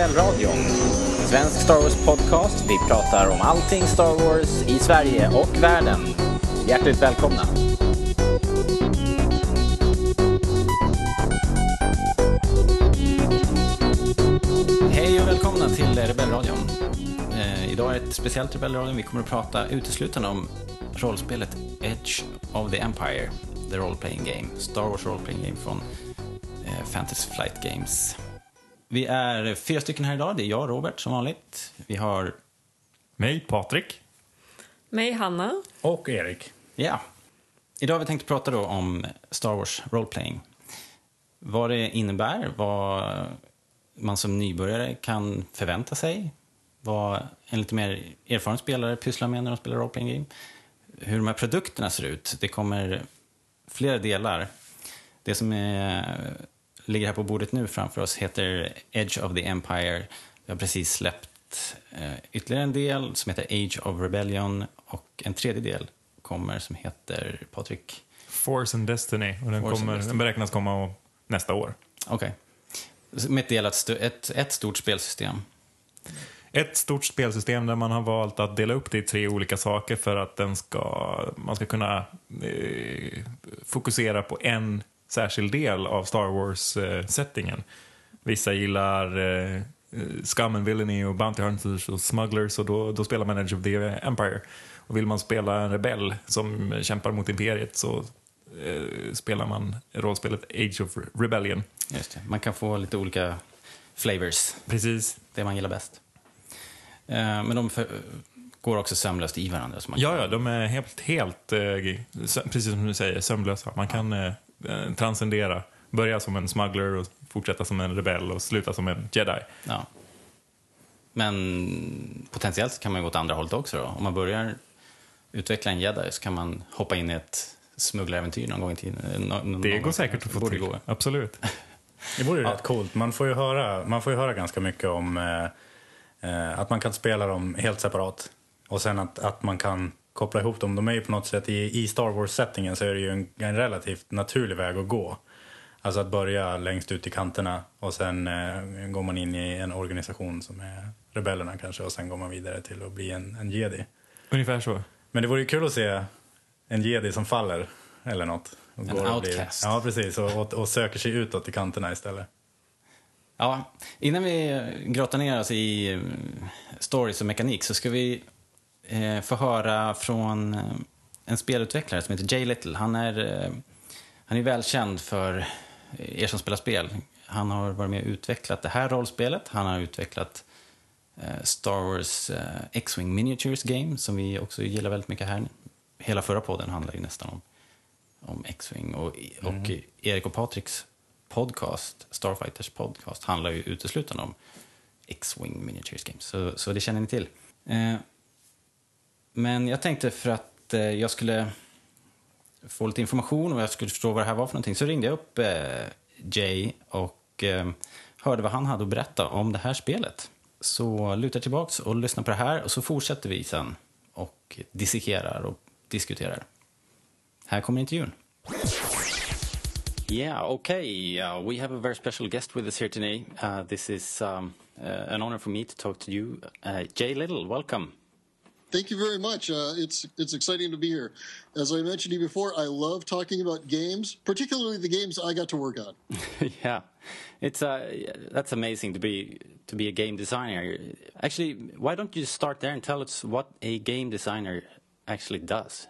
Rebellradion. Svensk Star Wars podcast. Vi pratar om allting Star Wars i Sverige och världen. Hjärtligt välkomna. Hej och välkomna till Rebellradion. Eh, idag är ett speciellt Rebellradion. Vi kommer att prata uteslutande om rollspelet Edge of the Empire, the role playing game, Star Wars role playing game från eh, Fantasy Flight Games. Vi är fyra stycken här idag. Det är jag, Robert, som vanligt. Vi har... Mig, Patrik. Mig, Hanna. Och Erik. Ja. Idag har vi tänkt prata då om Star Wars role playing. Vad det innebär, vad man som nybörjare kan förvänta sig, vad en lite mer erfaren spelare pysslar med när de spelar role playing game, hur de här produkterna ser ut. Det kommer flera delar. Det som är, ligger här på bordet nu framför oss heter Edge of the Empire. Vi har precis släppt eh, ytterligare en del som heter Age of Rebellion och en tredje del kommer som heter, Patrik? Force and Destiny. Och den, kommer, den beräknas komma nästa år. Okej. Med ett, delat ett, ett stort spelsystem. Ett stort spelsystem där man har valt att dela upp det i tre olika saker för att den ska, man ska kunna eh, fokusera på en särskild del av Star Wars-settingen. Vissa gillar eh, Scum and Villainy och Bounty Hunters och Smugglers och då, då spelar man Edge of the Empire. Och vill man spela en rebell som kämpar mot Imperiet så eh, spelar man rollspelet Age of Rebellion. Just det. Man kan få lite olika flavors, Precis. det man gillar bäst. Eh, Men de för, går också sömlöst i varandra. Så man Ja, ja, de är helt, helt eh, precis som du säger, sömlösa. Man kan eh, eh, transcendera. Börja som en smuggler och fortsätta som en rebell och sluta som en jedi. Ja. Men potentiellt kan man gå åt andra hållet också. Då. Om man börjar utveckla en jedi så kan man hoppa in i ett smugglaräventyr någon gång i tiden. Eh, nå- någon Det går säkert att få till. gå. Absolut. Det vore ju rätt coolt. Man får ju höra, man får ju höra ganska mycket om eh, eh, att man kan spela dem helt separat. Och sen att, att man kan koppla ihop dem. De är ju på något sätt i, i Star Wars-settingen så är det ju en, en relativt naturlig väg att gå. Alltså att börja längst ut i kanterna och sen eh, går man in i en organisation som är rebellerna kanske och sen går man vidare till att bli en, en jedi. Ungefär så. Men det vore ju kul att se en jedi som faller eller något. Och En går och blir- outcast. Ja, precis. Och, och, och söker sig utåt i kanterna istället. Ja, innan vi grottar ner oss i eh, stories och mekanik så ska vi eh, få höra från eh, en spelutvecklare som heter Jay Little. Han är, eh, han är välkänd för er som spelar spel. Han har varit med och utvecklat det här rollspelet. Han har utvecklat eh, Star Wars eh, X-Wing Miniatures Game som vi också gillar väldigt mycket här. Hela förra podden handlar ju nästan om, om X-Wing och, och Erik och Patriks podcast, Starfighters podcast, handlar ju uteslutande om X-Wing Miniatures Games. Så, så det känner ni till. Eh, men jag tänkte för att eh, jag skulle få lite information och jag skulle förstå vad det här var för någonting så ringde jag upp eh, Jay och eh, hörde vad han hade att berätta om det här spelet. Så luta tillbaks och lyssna på det här och så fortsätter vi sen och dissekerar och diskuterar. Här kommer intervjun. Yeah, okay. Uh, we have a very special guest with us here today. Uh, this is um, uh, an honor for me to talk to you. Uh, Jay Little, welcome. Thank you very much. Uh, it's it's exciting to be here. As I mentioned to you before, I love talking about games, particularly the games I got to work on. yeah, it's uh, that's amazing to be to be a game designer. Actually, why don't you start there and tell us what a game designer actually does?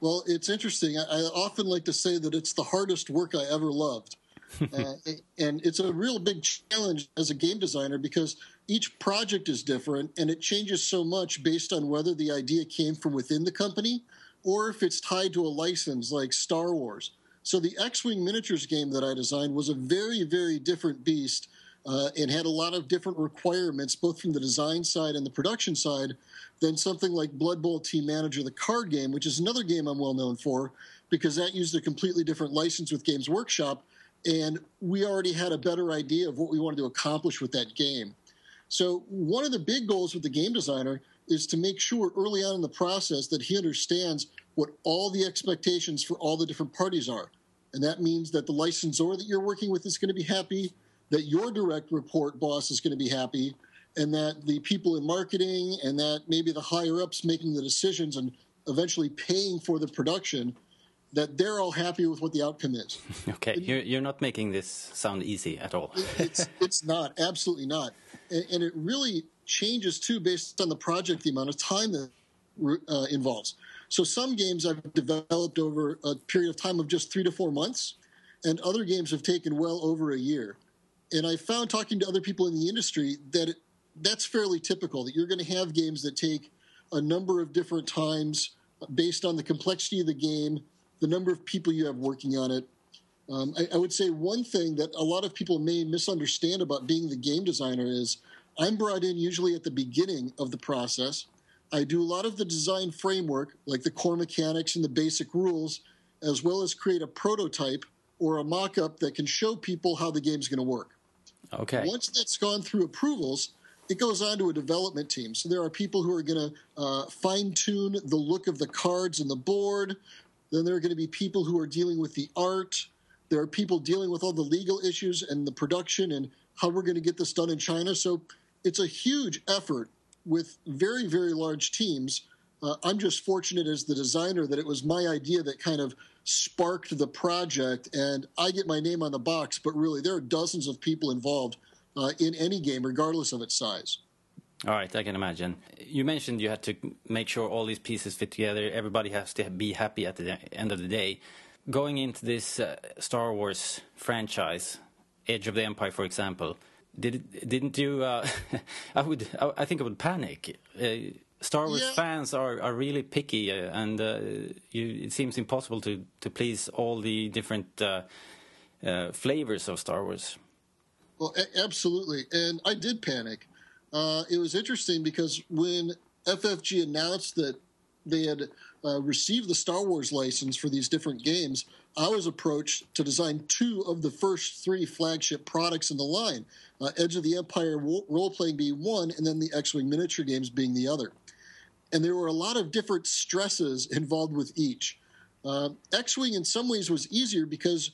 Well, it's interesting. I, I often like to say that it's the hardest work I ever loved. Uh, and it's a real big challenge as a game designer because each project is different and it changes so much based on whether the idea came from within the company or if it's tied to a license like Star Wars. So the X-Wing miniatures game that I designed was a very, very different beast uh, and had a lot of different requirements, both from the design side and the production side, than something like Blood Bowl Team Manager, the card game, which is another game I'm well known for, because that used a completely different license with Games Workshop, and we already had a better idea of what we wanted to accomplish with that game. So one of the big goals with the game designer is to make sure early on in the process that he understands what all the expectations for all the different parties are. And that means that the licensor that you're working with is going to be happy, that your direct report boss is going to be happy, and that the people in marketing and that maybe the higher ups making the decisions and eventually paying for the production that they're all happy with what the outcome is. Okay, you're, you're not making this sound easy at all. it's it's not absolutely not, and, and, it really changes too based on the project, the amount of time that uh, involves. So some games I've developed over a period of time of just three to four months, and other games have taken well over a year. And I found talking to other people in the industry that it, that's fairly typical. That you're going to have games that take a number of different times based on the complexity of the game the number of people you have working on it. Um, I, I, would say one thing that a lot of people may misunderstand about being the game designer is I'm brought in usually at the beginning of the process. I do a lot of the design framework, like the core mechanics and the basic rules, as well as create a prototype or a mock up that can show people how the game's going to work. Okay. Once that's gone through approvals, it goes on to a development team. So there are people who are going to uh, fine tune the look of the cards and the board. Then there are going to be people who are dealing with the art. There are people dealing with all the legal issues and the production and how we're going to get this done in China. So it's a huge effort with very, very large teams. Uh, I'm just fortunate as the designer that it was my idea that kind of sparked the project, and I get my name on the box, but really there are dozens of people involved uh, in any game, regardless of its size. All right, I can imagine. You mentioned you had to make sure all these pieces fit together. Everybody has to be happy at the end of the day. Going into this uh, Star Wars franchise, Edge of the Empire, for example, did didn't you? Uh, I would. I think I would panic. Uh, Star Wars yeah. fans are, are really picky, uh, and uh, you, it seems impossible to, to please all the different uh, flavors of Star Wars. Well, absolutely, and I did panic uh, it was interesting because when FFG announced that they had uh, received the Star Wars license for these different games, I was approached to design two of the first three flagship products in the line uh, Edge of the Empire role playing being one, and then the X Wing miniature games being the other. And there were a lot of different stresses involved with each. Uh, X Wing, in some ways, was easier because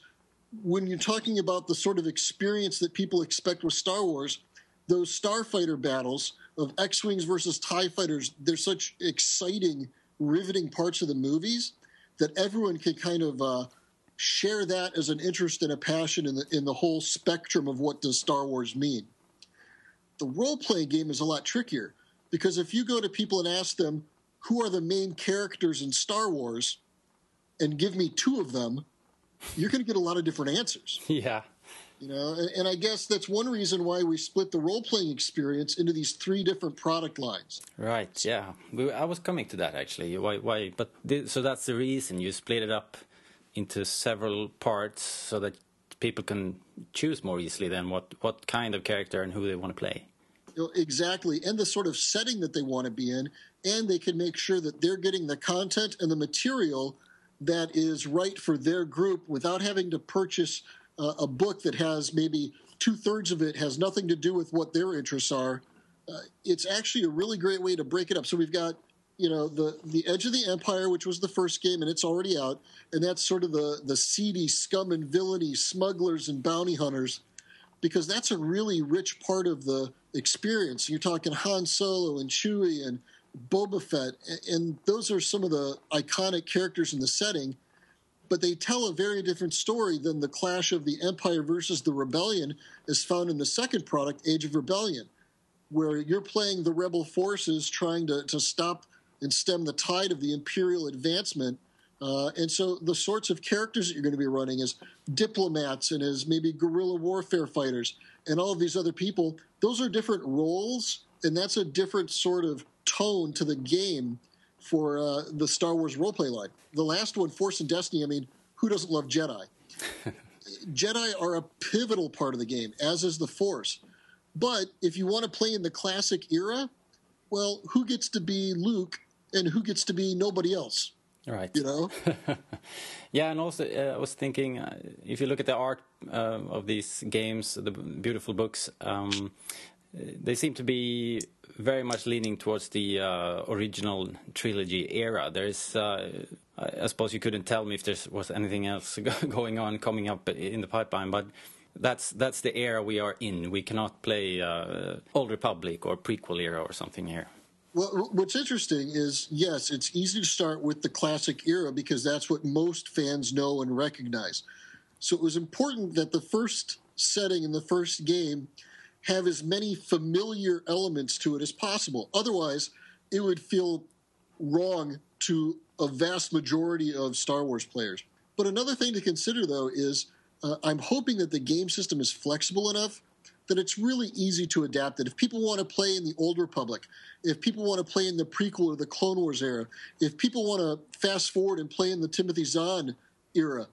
when you're talking about the sort of experience that people expect with Star Wars, those starfighter battles of X-wings versus Tie fighters, they're such exciting, riveting parts of the movies that everyone can kind of uh, share that as an interest and a passion in the in the whole spectrum of what does Star Wars mean. The role playing game is a lot trickier because if you go to people and ask them who are the main characters in Star Wars, and give me two of them, you're going to get a lot of different answers. Yeah. You know, and, and I guess that's one reason why we split the role playing experience into these three different product lines. Right. Yeah, I was coming to that actually. Why? Why? But so that's the reason you split it up into several parts so that people can choose more easily then what what kind of character and who they want to play. Exactly, and the sort of setting that they want to be in, and they can make sure that they're getting the content and the material that is right for their group without having to purchase uh, a book that has maybe two thirds of it has nothing to do with what their interests are. Uh, it's actually a really great way to break it up. So we've got you know the the Edge of the Empire, which was the first game, and it's already out, and that's sort of the the seedy scum and villainy, smugglers and bounty hunters, because that's a really rich part of the experience. You're talking Han Solo and Chewie and Boba Fett, and those are some of the iconic characters in the setting but they tell a very different story than the clash of the Empire versus the Rebellion as found in the second product, Age of Rebellion, where you're playing the rebel forces trying to, to stop and stem the tide of the Imperial advancement. Uh, and so the sorts of characters that you're going to be running as diplomats and as maybe guerrilla warfare fighters and all of these other people, those are different roles, and that's a different sort of tone to the game for uh, the Star Wars roleplay line. The last one, Force and Destiny, I mean, who doesn't love Jedi? Jedi are a pivotal part of the game, as is the Force. But if you want to play in the classic era, well, who gets to be Luke and who gets to be nobody else? Right. You know? yeah, and also uh, I was thinking uh, if you look at the art uh, of these games, the beautiful books, um, they seem to be very much leaning towards the uh, original trilogy era. There's, uh, I suppose you couldn't tell me if there was anything else going on coming up in the pipeline, but that's that's the era we are in. We cannot play uh, Old Republic or prequel era or something here. Well, what's interesting is yes, it's easy to start with the classic era because that's what most fans know and recognize. So it was important that the first setting in the first game have as many familiar elements to it as possible. Otherwise, it would feel wrong to a vast majority of Star Wars players. But another thing to consider, though, is uh, I'm hoping that the game system is flexible enough that it's really easy to adapt it. If people want to play in the Old Republic, if people want to play in the prequel or the Clone Wars era, if people want to fast forward and play in the Timothy Zahn era,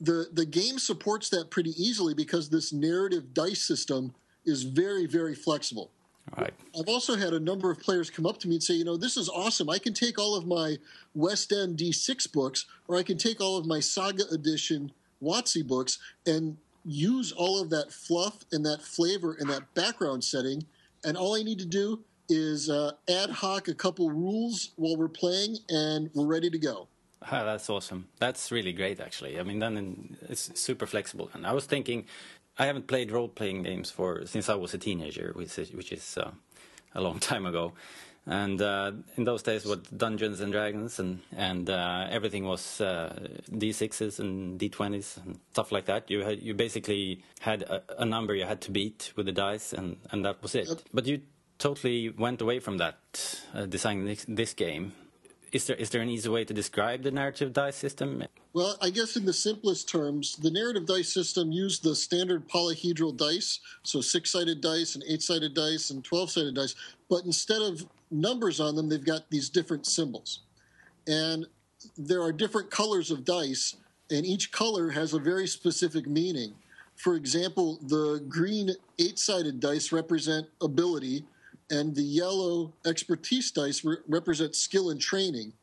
the, the game supports that pretty easily because this narrative dice system is very, very flexible. Right. I've also had a number of players come up to me and say, you know, this is awesome. I can take all of my West End D6 books, or I can take all of my Saga Edition WotC books and use all of that fluff and that flavor and that background setting. And all I need to do is uh, ad hoc a couple rules while we're playing, and we're ready to go. Ah, that's awesome. That's really great, actually. I mean, then it's super flexible. And I was thinking, I haven't played role playing games for since I was a teenager, which is, which is uh, a long time ago. And uh, in those days, what Dungeons and Dragons and and uh, everything was uh, D6s and D20s and stuff like that. You had you basically had a, a, number you had to beat with the dice, and and that was it. But you totally went away from that uh, designing this, this game is there is there an easy way to describe the narrative dice system? Well, I guess in the simplest terms, the narrative dice system used the standard polyhedral dice, so six-sided dice and eight-sided dice and twelve-sided dice, but instead of numbers on them, they've got these different symbols, and there are different colors of dice, and each color has a very specific meaning. For example, the green eight-sided dice represent ability, and the yellow expertise dice re- represent skill and training.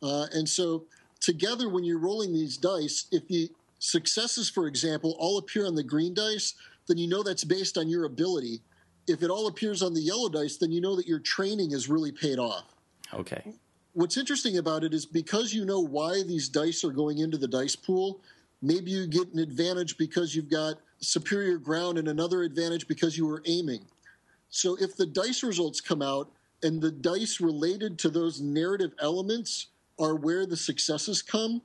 Uh, and so, together, when you're rolling these dice, if the successes, for example, all appear on the green dice, then you know that's based on your ability. If it all appears on the yellow dice, then you know that your training has really paid off. Okay. What's interesting about it is because you know why these dice are going into the dice pool, maybe you get an advantage because you've got superior ground and another advantage because you were aiming. So if the dice results come out and the dice related to those narrative elements are where the successes come,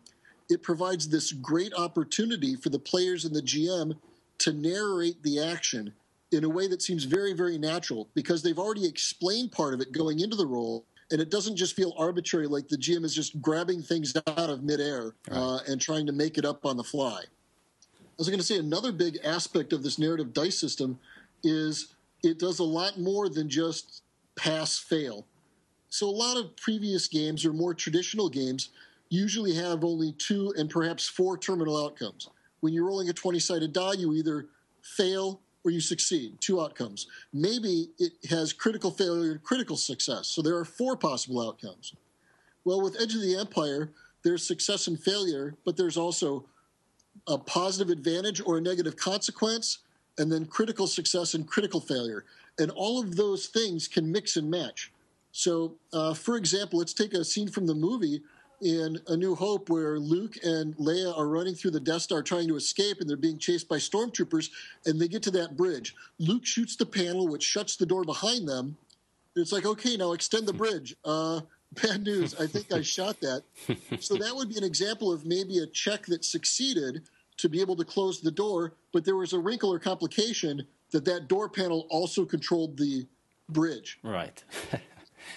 it provides this great opportunity for the players and the GM to narrate the action in a way that seems very, very natural because they've already explained part of it going into the role. And it doesn't just feel arbitrary like the GM is just grabbing things out of midair right. uh, and trying to make it up on the fly. I was going to say another big aspect of this narrative dice system is it does a lot more than just pass fail. So a lot of previous games or more traditional games usually have only two and perhaps four terminal outcomes. When you're rolling a 20 sided die, you either fail or you succeed, two outcomes. Maybe it has critical failure and critical success. So there are four possible outcomes. Well, with Edge of the Empire, there's success and failure, but there's also a positive advantage or a negative consequence, and then critical success and critical failure. And all of those things can mix and match. So, uh, for example, let's take a scene from the movie in A New Hope where Luke and Leia are running through the Death Star trying to escape and they're being chased by stormtroopers and they get to that bridge. Luke shoots the panel, which shuts the door behind them. It's like, okay, now extend the bridge. Uh, bad news. I think I shot that. So that would be an example of maybe a check that succeeded to be able to close the door, but there was a wrinkle or complication that that door panel also controlled the bridge. Right. I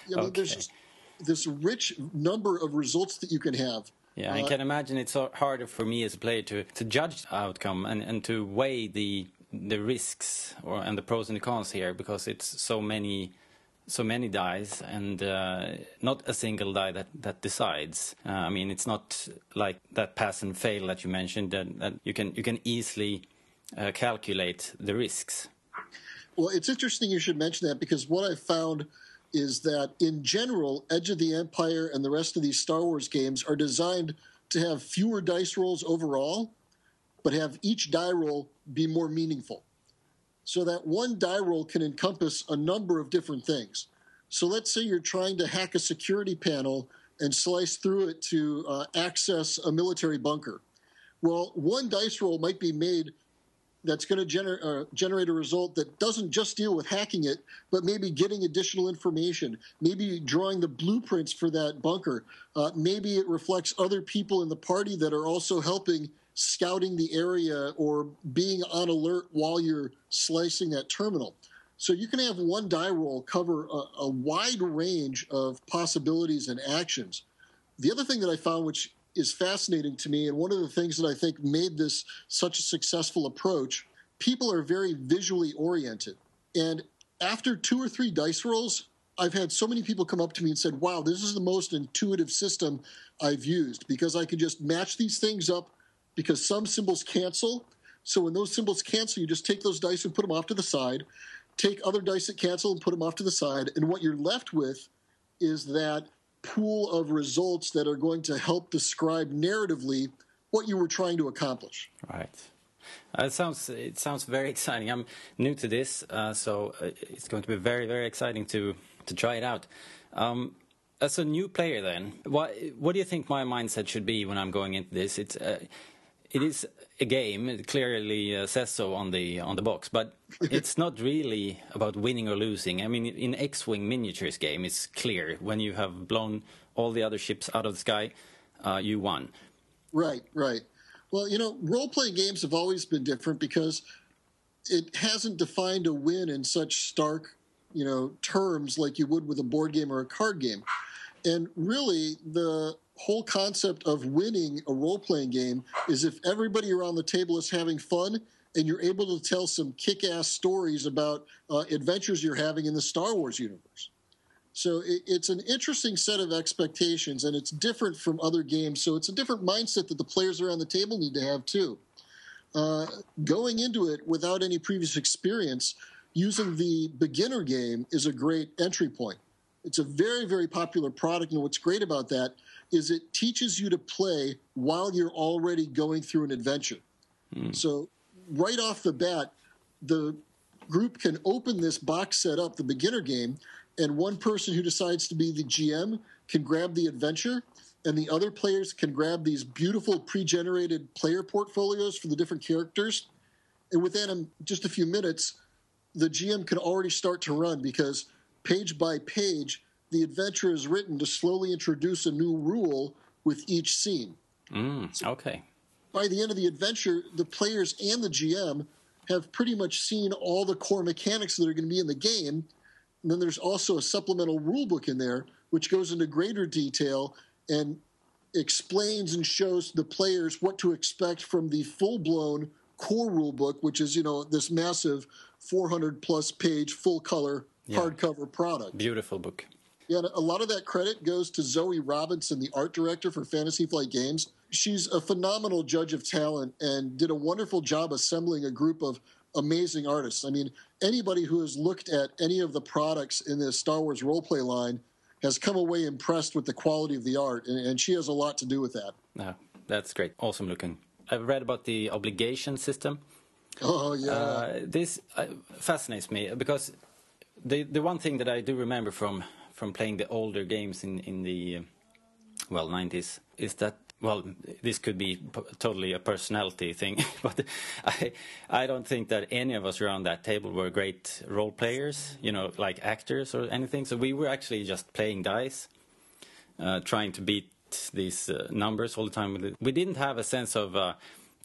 mean, okay. there's just this rich number of results that you can have. Yeah, I uh, can imagine it's harder for me as a player to, to judge the outcome and, and to weigh the the risks or and the pros and the cons here because it's so many so many dies and uh, not a single die that that decides. Uh, I mean, it's not like that pass and fail that you mentioned that, that you can you can easily uh, calculate the risks. Well, it's interesting you should mention that because what I found is that in general, Edge of the Empire and the rest of these Star Wars games are designed to have fewer dice rolls overall, but have each die roll be more meaningful. So that one die roll can encompass a number of different things. So let's say you're trying to hack a security panel and slice through it to uh, access a military bunker. Well, one dice roll might be made that's going to gener- uh, generate a result that doesn't just deal with hacking it, but maybe getting additional information, maybe drawing the blueprints for that bunker. Uh, maybe it reflects other people in the party that are also helping scouting the area or being on alert while you're slicing that terminal. So you can have one die roll cover a, a wide range of possibilities and actions. The other thing that I found, which is fascinating to me, and one of the things that I think made this such a successful approach, people are very visually oriented. And after two or three dice rolls, I've had so many people come up to me and said, Wow, this is the most intuitive system I've used because I can just match these things up because some symbols cancel. So when those symbols cancel, you just take those dice and put them off to the side, take other dice that cancel and put them off to the side. And what you're left with is that pool of results that are going to help describe narratively what you were trying to accomplish. Right. Uh, it sounds it sounds very exciting. I'm new to this, uh, so uh, it's going to be very very exciting to to try it out. Um, as a new player, then, what what do you think my mindset should be when I'm going into this? It's uh, it is a game. It clearly uh, says so on the on the box, but it's not really about winning or losing. I mean, in X-wing miniatures game, it's clear when you have blown all the other ships out of the sky, uh, you won. Right, right. Well, you know, role playing games have always been different because it hasn't defined a win in such stark, you know, terms like you would with a board game or a card game. And really, the whole concept of winning a role playing game is if everybody around the table is having fun and you're able to tell some kick ass stories about uh, adventures you're having in the Star Wars universe. So it, it's an interesting set of expectations and it's different from other games. So it's a different mindset that the players around the table need to have too. Uh, going into it without any previous experience, using the beginner game is a great entry point. It's a very, very popular product, and what's great about that is it teaches you to play while you're already going through an adventure. Mm. So, right off the bat, the group can open this box set up, the beginner game, and one person who decides to be the GM can grab the adventure, and the other players can grab these beautiful pre generated player portfolios for the different characters. And within just a few minutes, the GM can already start to run because page by page, the adventure is written to slowly introduce a new rule with each scene. Mm, okay. By the end of the adventure, the players and the GM have pretty much seen all the core mechanics that are going to be in the game. And then there's also a supplemental rule book in there, which goes into greater detail and explains and shows the players what to expect from the full blown core rule book, which is, you know, this massive 400 plus page full color yeah. hardcover product. Beautiful book. Yeah, a lot of that credit goes to Zoe Robinson, the art director for Fantasy Flight Games. She's a phenomenal judge of talent and did a wonderful job assembling a group of amazing artists. I mean, anybody who has looked at any of the products in the Star Wars roleplay line has come away impressed with the quality of the art, and, and she has a lot to do with that. Yeah, that's great. Awesome looking. I've read about the obligation system. Oh yeah, uh, this uh, fascinates me because the the one thing that I do remember from from playing the older games in in the well 90s is that well this could be totally a personality thing but i i don't think that any of us around that table were great role players you know like actors or anything. So we were actually just playing dice uh, trying to beat these uh, numbers all the time. We didn't have a sense of uh,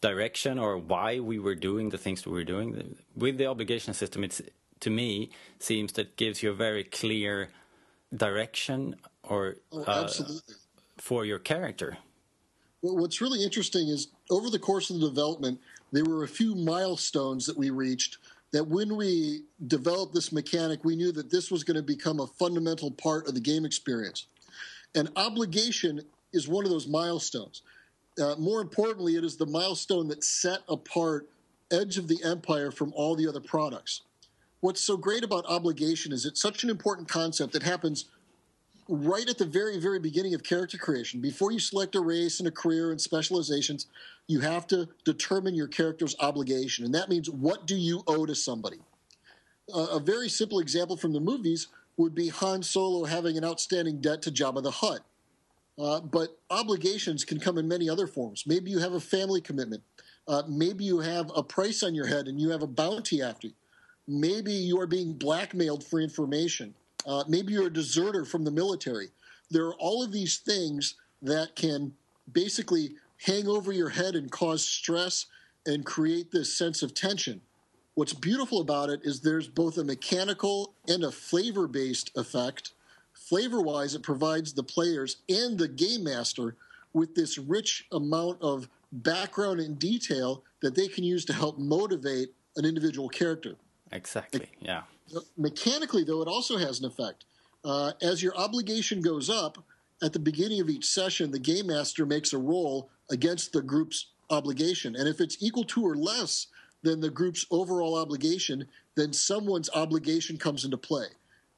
direction or why we were doing the things we were doing. With the obligation system it's to me seems that gives you a very clear direction or oh, uh, for your character. Well, what's really interesting is over the course of the development, there were a few milestones that we reached. That when we developed this mechanic, we knew that this was going to become a fundamental part of the game experience. And obligation is one of those milestones. Uh, more importantly, it is the milestone that set apart Edge of the Empire from all the other products what's so great about obligation is it's such an important concept that happens right at the very, very beginning of character creation. Before you select a race and a career and specializations, you have to determine your character's obligation. And that means what do you owe to somebody? Uh, a very simple example from the movies would be Han Solo having an outstanding debt to Jabba the Hutt. Uh, but obligations can come in many other forms. Maybe you have a family commitment. Uh, maybe you have a price on your head and you have a bounty after you. Maybe you are being blackmailed for information. Uh, maybe you're a deserter from the military. There are all of these things that can basically hang over your head and cause stress and create this sense of tension. What's beautiful about it is there's both a mechanical and a flavor based effect. Flavor wise, it provides the players and the game master with this rich amount of background and detail that they can use to help motivate an individual character. Exactly. Yeah. Mechanically, though, it also has an effect. Uh, as your obligation goes up, at the beginning of each session, the game master makes a roll against the group's obligation. And if it's equal to or less than the group's overall obligation, then someone's obligation comes into play.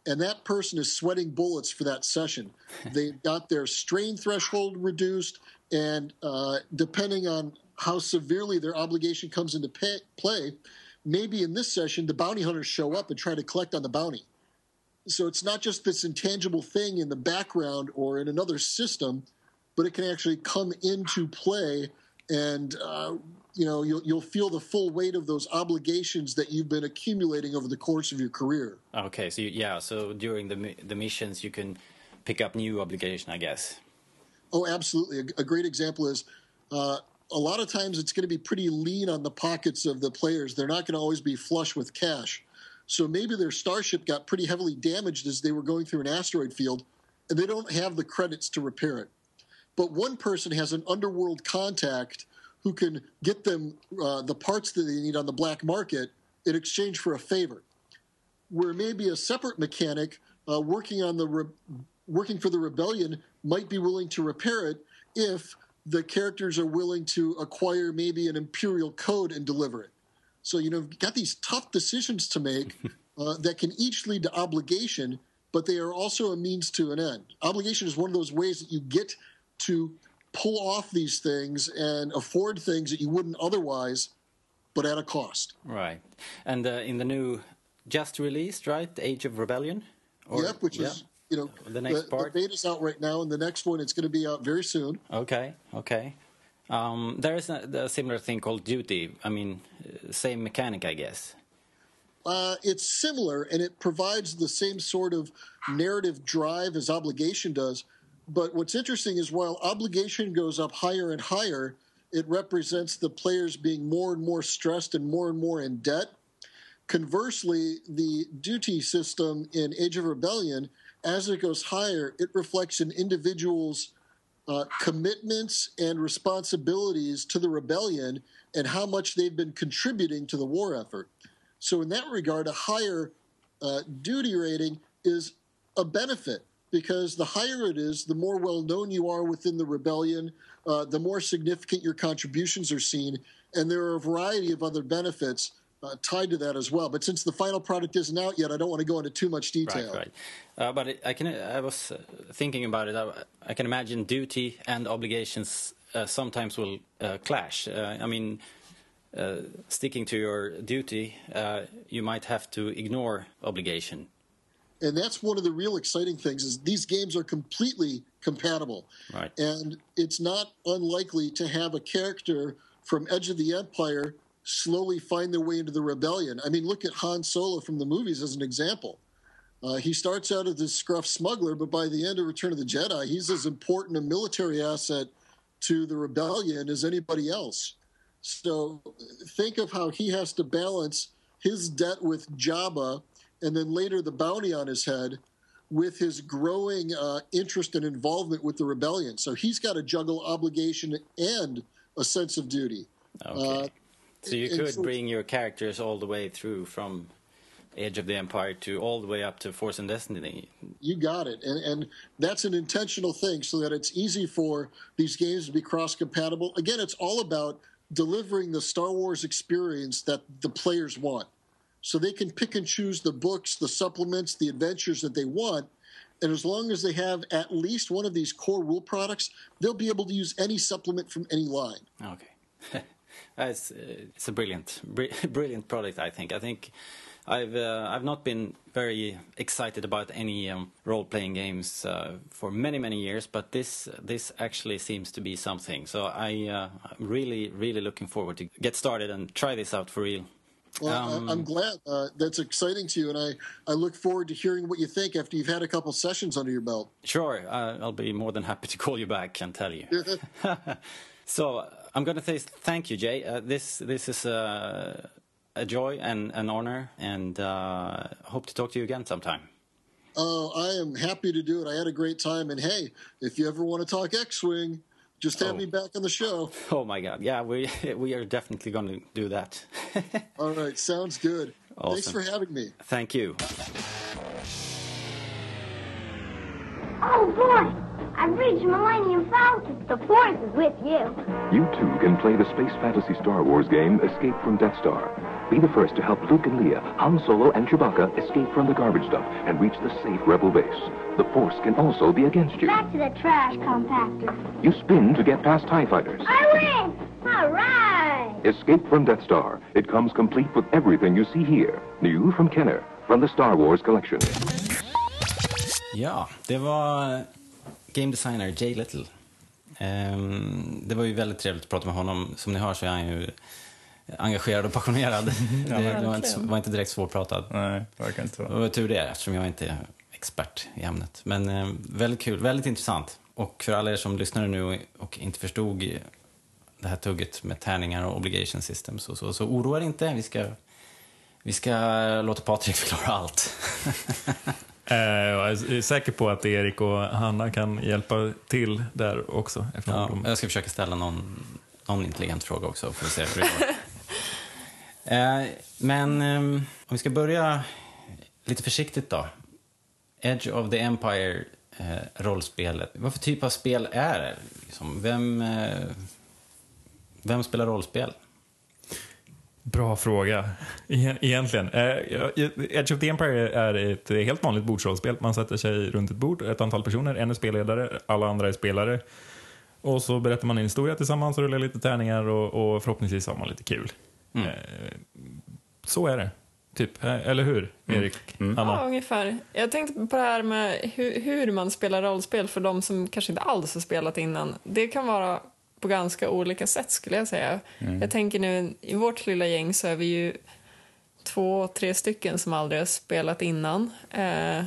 And that person is sweating bullets for that session. They've got their strain threshold reduced, and uh, depending on how severely their obligation comes into pay- play, maybe in this session the bounty hunters show up and try to collect on the bounty. So it's not just this intangible thing in the background or in another system, but it can actually come into play and uh, you know you'll, you'll feel the full weight of those obligations that you've been accumulating over the course of your career Okay, so you, yeah, so during the the missions you can pick up new obligation, I guess. oh absolutely a, a great example is uh, a lot of times it's going to be pretty lean on the pockets of the players. They're not going to always be flush with cash. So maybe their starship got pretty heavily damaged as they were going through an asteroid field and they don't have the credits to repair it. But one person has an underworld contact who can get them uh, the parts that they need on the black market in exchange for a favor. Where maybe a separate mechanic uh, working on the re- working for the rebellion might be willing to repair it if the characters are willing to acquire maybe an imperial code and deliver it. So you know, you've got these tough decisions to make uh, that can each lead to obligation, but they are also a means to an end. Obligation is one of those ways that you get to pull off these things and afford things that you wouldn't otherwise, but at a cost. Right. And uh, in the new, just released, right? Age of Rebellion? Or- yep, which yeah. is you know The next part? The beta's out right now, and the next one it's going to be out very soon. Okay, okay. Um, there is a, a similar thing called duty. I mean, same mechanic, I guess. Uh, it's similar, and it provides the same sort of narrative drive as obligation does. But what's interesting is while obligation goes up higher and higher, it represents the players being more and more stressed and more and more in debt. Conversely, the duty system in Age of Rebellion, as it goes higher, it reflects an individual's uh, commitments and responsibilities to the rebellion and how much they've been contributing to the war effort. So, in that regard, a higher uh, duty rating is a benefit because the higher it is, the more well known you are within the rebellion, uh, the more significant your contributions are seen, and there are a variety of other benefits uh, tied to that as well. But since the final product isn't out yet, I don't want to go into too much detail. Right, right. Uh, but it, I can. I was uh, thinking about it. I, I can imagine duty and obligations uh, sometimes will uh, clash. Uh, I mean, uh, sticking to your duty, uh, you might have to ignore obligation. and that's one of the real exciting things is these games are completely compatible Right. and it's not unlikely to have a character from edge of the empire slowly find their way into the rebellion i mean look at han solo from the movies as an example uh, he starts out as a scruff smuggler but by the end of return of the jedi he's as important a military asset to the rebellion as anybody else so think of how he has to balance his debt with Jabba and then later the bounty on his head with his growing uh, interest and involvement with the rebellion. So he's got to juggle obligation and a sense of duty. Okay. Uh, so you could so- bring your characters all the way through from Age of the Empire to all the way up to Force and Destiny. You got it. And, and that's an intentional thing so that it's easy for these games to be cross compatible. Again, it's all about delivering the Star Wars experience that the players want. So they can pick and choose the books, the supplements, the adventures that they want. And as long as they have at least one of these core rule products, they'll be able to use any supplement from any line. Okay, it's uh, it's a brilliant, bri- brilliant product. I think. I think I've uh, I've not been very excited about any um, role-playing games uh, for many many years, but this this actually seems to be something. So I uh, I'm really really looking forward to get started and try this out for real. Well, Um, I, I'm glad uh, that's exciting to you, and I, I look forward to hearing what you think after you've had a couple sessions under your belt. Sure, uh, I'll be more than happy to call you back and tell you. so I'm going to say thank you, Jay. Uh, this this is uh, a joy and an honor, and uh, hope to talk to you again sometime. Oh, I am happy to do it. I had a great time, and hey, if you ever want to talk X-wing, just have Oh. me back on the show. Oh my God! Yeah, we we are definitely going to do that. All right, sounds good. Thanks for having me. Thank you. Oh boy, I've reached Millennium Falcon. The Force is with you. You too can play the space fantasy Star Wars game Escape from Death Star. Be the first to help Luke and Leia, Han Solo, and Chewbacca escape from the garbage dump and reach the safe Rebel base. The Force can also be against you. Back to the trash compactor. You spin to get past TIE fighters. I win! All right! Escape from Death Star. It comes complete with everything you see here. New from Kenner, from the Star Wars collection. Ja, det var game designer Jay Little. Ehm, det var ju väldigt trevligt att prata med honom. Som ni hör så är han ju engagerad och passionerad. det, det var, inte, var inte direkt svårpratat. Nej, verkar inte så. Det var tur det, eftersom jag inte är expert i ämnet. Men eh, väldigt kul, väldigt intressant. Och för alla er som lyssnade nu och, och inte förstod det här tugget med tärningar och obligation systems och så, så oroa er inte. Vi ska, vi ska låta Patrik förklara allt. Eh, jag är säker på att Erik och Hanna kan hjälpa till där också. Ja, de... jag ska försöka ställa någon, någon intelligent fråga också för att se hur det går. Eh, Men eh, om vi ska börja lite försiktigt då. Edge of the Empire, eh, rollspelet. Vad för typ av spel är det? Liksom, vem, vem spelar rollspel? Bra fråga, E- egentligen. Eh, ja, Edge of the Empire är ett helt vanligt bordsrollspel. Man sätter sig runt ett bord, ett antal personer, en är spelledare, alla andra är spelare. Och så berättar man en historia tillsammans och rullar lite tärningar och, och förhoppningsvis har man lite kul. Mm. Eh, så är det, typ. Eh, Eller hur, Erik? Ja, Hanna? ungefär. Jag tänkte på det här med hur, hur man spelar rollspel för de som kanske inte alls har spelat innan. Det kan vara på ganska olika sätt skulle jag säga. Jag tänker nu, i vårt lilla gäng så är vi ju två, tre stycken som aldrig har spelat innan. Eh,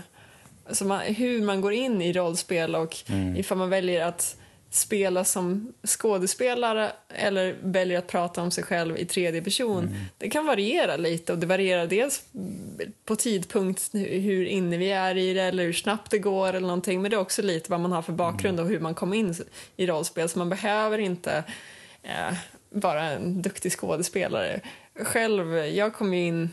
så man, hur man går in i rollspel och ifall man väljer att spela som skådespelare eller väljer att prata om sig själv i tredje person. Det kan variera lite och det varierar dels på tidpunkt hur inne vi är i det eller hur snabbt det går eller någonting men det är också lite vad man har för bakgrund och hur man kom in i rollspel så man behöver inte eh, vara en duktig skådespelare. Själv, jag kom ju in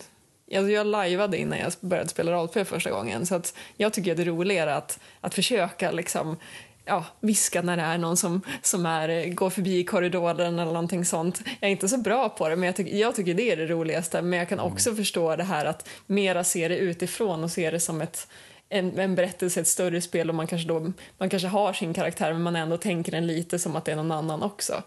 Alltså jag lajvade innan jag började spela rollspel första gången så att jag tycker att det är roligare att, att försöka liksom ja, viska när det är någon som, som är, går förbi i korridoren eller någonting sånt. Jag är inte så bra på det, men jag, tycker jag tycker det är det roligaste. Men jag kan också förstå det här att mera se det utifrån och se det som ett, en, en berättelse, ett större spel och man kanske, då, man kanske har sin karaktär men man ändå tänker den lite som att det är någon annan också.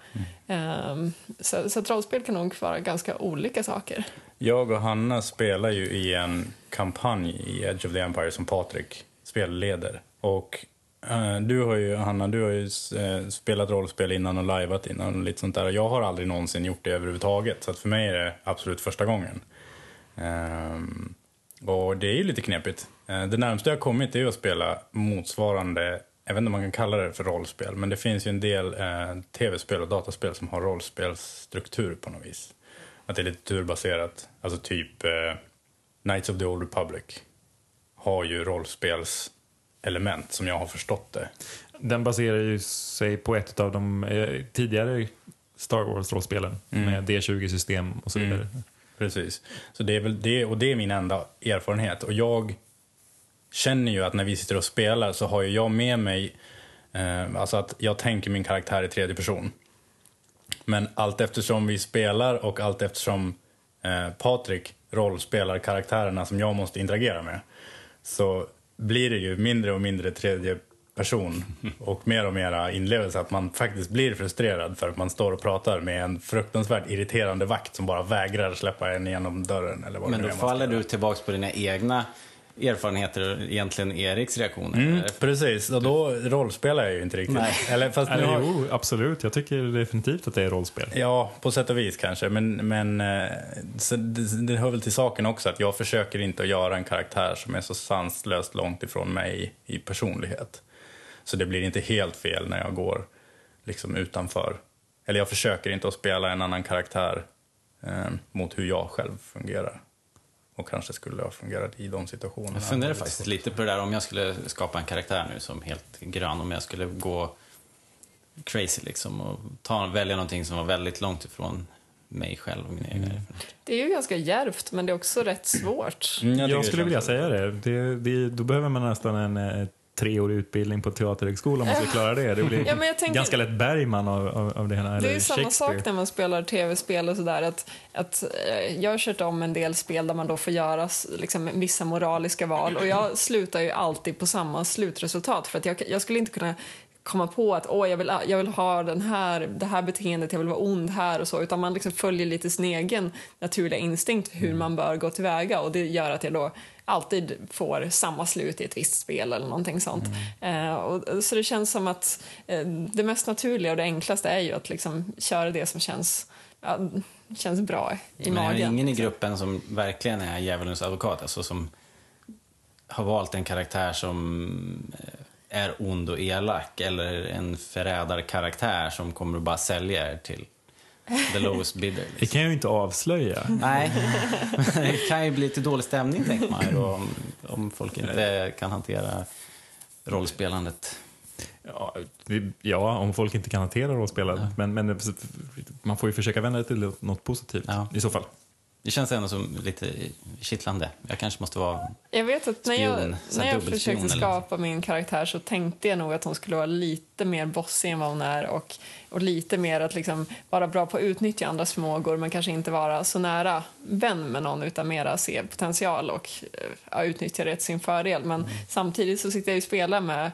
Ehm, så, så att rollspel kan nog vara ganska olika saker. Jag och Hanna spelar ju i en kampanj i Edge of the Empire som Patrik spelleder. Och eh, Eh, du har ju, Hanna, du har ju eh, spelat rollspel innan och lajvat innan och lite sånt där. Jag har aldrig någonsin gjort det överhuvudtaget. Så att för mig är det absolut första gången. Ehm, och det är ju lite knepigt. Eh, det närmaste jag har kommit är ju att spela motsvarande, jag vet inte om man kan kalla det för rollspel, men det finns ju en del eh, tv-spel och dataspel som har rollspelsstruktur på något vis. Att det är lite turbaserat. Alltså typ eh, Knights of the Old Republic har ju rollspels rollspelselement som jag har förstått det. Den baserar ju sig på ett av de eh, tidigare Star Wars-rollspelen med D20-system och så vidare. Precis. Så det är väl det, och det är min enda erfarenhet. Och jag känner ju att när vi sitter och spelar så har ju jag med mig, eh, alltså att jag tänker min karaktär i tredje person. Men allt eftersom vi spelar och allt eftersom eh, Patrik rollspelar karaktärerna som jag måste interagera med så blir det ju mindre och mindre tredje person och mer och mer inlevelse att man faktiskt blir frustrerad för att man står och pratar med en fruktansvärt irriterande vakt som bara vägrar släppa en genom dörren eller vad Men då faller du tillbaks på dina egna erfarenheter och egentligen Eriks reaktioner. Mm, precis, och då rollspelar jag ju inte riktigt. Nej. Eller, fast Eller, har, jo, absolut. Jag tycker definitivt att det är rollspel. Ja, på sätt och vis kanske. Men, men eh, så det, det hör väl till saken också att jag försöker inte att göra en karaktär som är så sanslöst långt ifrån mig i personlighet. Så det blir inte helt fel när jag går liksom utanför. Eller jag försöker inte att spela en annan karaktär eh, mot hur jag själv fungerar. Och kanske skulle ha fungerat i de situationerna. Jag funderar faktiskt lite på det där om jag skulle skapa en karaktär nu som helt grön, om jag skulle gå crazy liksom och ta, välja någonting som var väldigt långt ifrån mig själv och mina egna erfarenheter. Det är ju ganska djärvt, men det är också rätt svårt. Mm, Jag det skulle vilja säga det. det, det då behöver man nästan en eh, treårig utbildning på teaterhögskola om man ska klara det. Det blir Ja, tänker- ganska lätt Bergman av, av, av det hela. Det är ju samma sak när man spelar tv-spel och sådär. Att, att, eh, jag har kört om en del spel där man då får göra liksom, vissa moraliska val och jag slutar ju alltid på samma slutresultat för att jag, jag skulle inte kunna komma på att åh, jag, vill, jag vill ha den här, det här beteendet, jag vill vara ond här och så, utan man liksom följer lite sin egen naturliga instinkt hur man bör gå tillväga och det gör att jag då alltid får samma slut i ett visst spel eller någonting sånt. Eh, och, så det känns som att eh, det mest naturliga och det enklaste är ju att liksom köra det som känns, ja, känns bra i Men är det magen. ingen i gruppen som verkligen är djävulens advokat, alltså som har valt en karaktär som eh, är ond och elak eller en förrädarkaraktär som kommer att bara sälja er till the lowest bidder. Det Liksom. kan jag ju inte avslöja. Nej, det kan ju bli lite dålig stämning tänker man ju om, om folk inte kan hantera rollspelandet. Ja, vi- ja, om folk inte kan hantera rollspel. Men, men man får ju försöka vända det till något positivt Ja. i så fall. Det känns ändå som lite kittlande. Jag kanske måste vara... Jag vet att när jag, Spion, när jag försökte skapa min karaktär så tänkte jag nog att hon skulle vara lite mer bossig än vad hon är och, och lite mer att liksom vara bra på att utnyttja andras förmågor men kanske inte vara så nära vän med någon utan mera se potential och eh, ja, utnyttja det till sin fördel. Men samtidigt så sitter jag ju och spelar med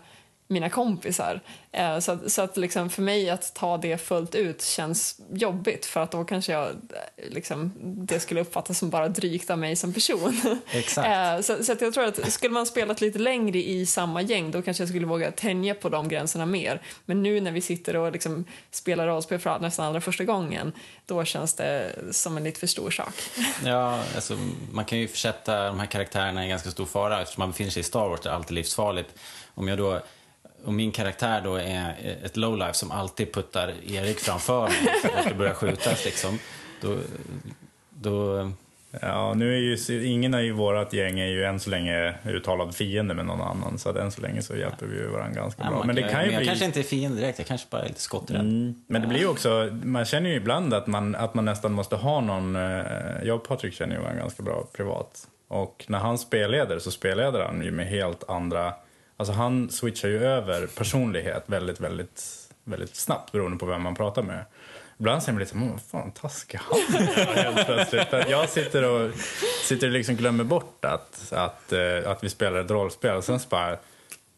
mina kompisar. Eh, Så, att- så att liksom för mig att ta det fullt ut känns jobbigt för att då kanske jag, eh, liksom, det skulle uppfattas som bara drygt av mig som person. Exakt. Eh, så så att jag tror att skulle man spelat lite längre i samma gäng då kanske jag skulle våga tänja på de gränserna mer. Men nu när vi sitter och liksom spelar rollspel för nästan allra första gången då känns det som en lite för stor sak. Ja, alltså, man kan ju försätta de här karaktärerna i ganska stor fara eftersom man befinner sig i Star Wars, det är alltid livsfarligt. Om jag då om min karaktär då är ett lowlife som alltid puttar Erik framför mig för att det börjar skjutas liksom, då, då Ja, nu är ju ingen i vårt gäng är ju än så länge uttalad fiende med någon annan. Så att än så länge så hjälper vi ju varandra ganska ja, bra. Men det kan- kan ju men jag bli... kanske inte är fiende direkt, jag kanske bara är lite skotträdd. Mm. Men det blir ju också, man känner ju ibland att man, att man nästan måste ha någon, eh, jag och Patrik känner ju varandra ganska bra privat. Och när han spelleder så spelleder han ju med helt andra, alltså han switchar ju över personlighet väldigt, väldigt, väldigt snabbt beroende på vem man pratar med. Ibland säger man lite, men vad fan taskig han helt plötsligt. Jag sitter och sitter och liksom glömmer bort att, att, eh, att vi spelar ett rollspel och sen så bara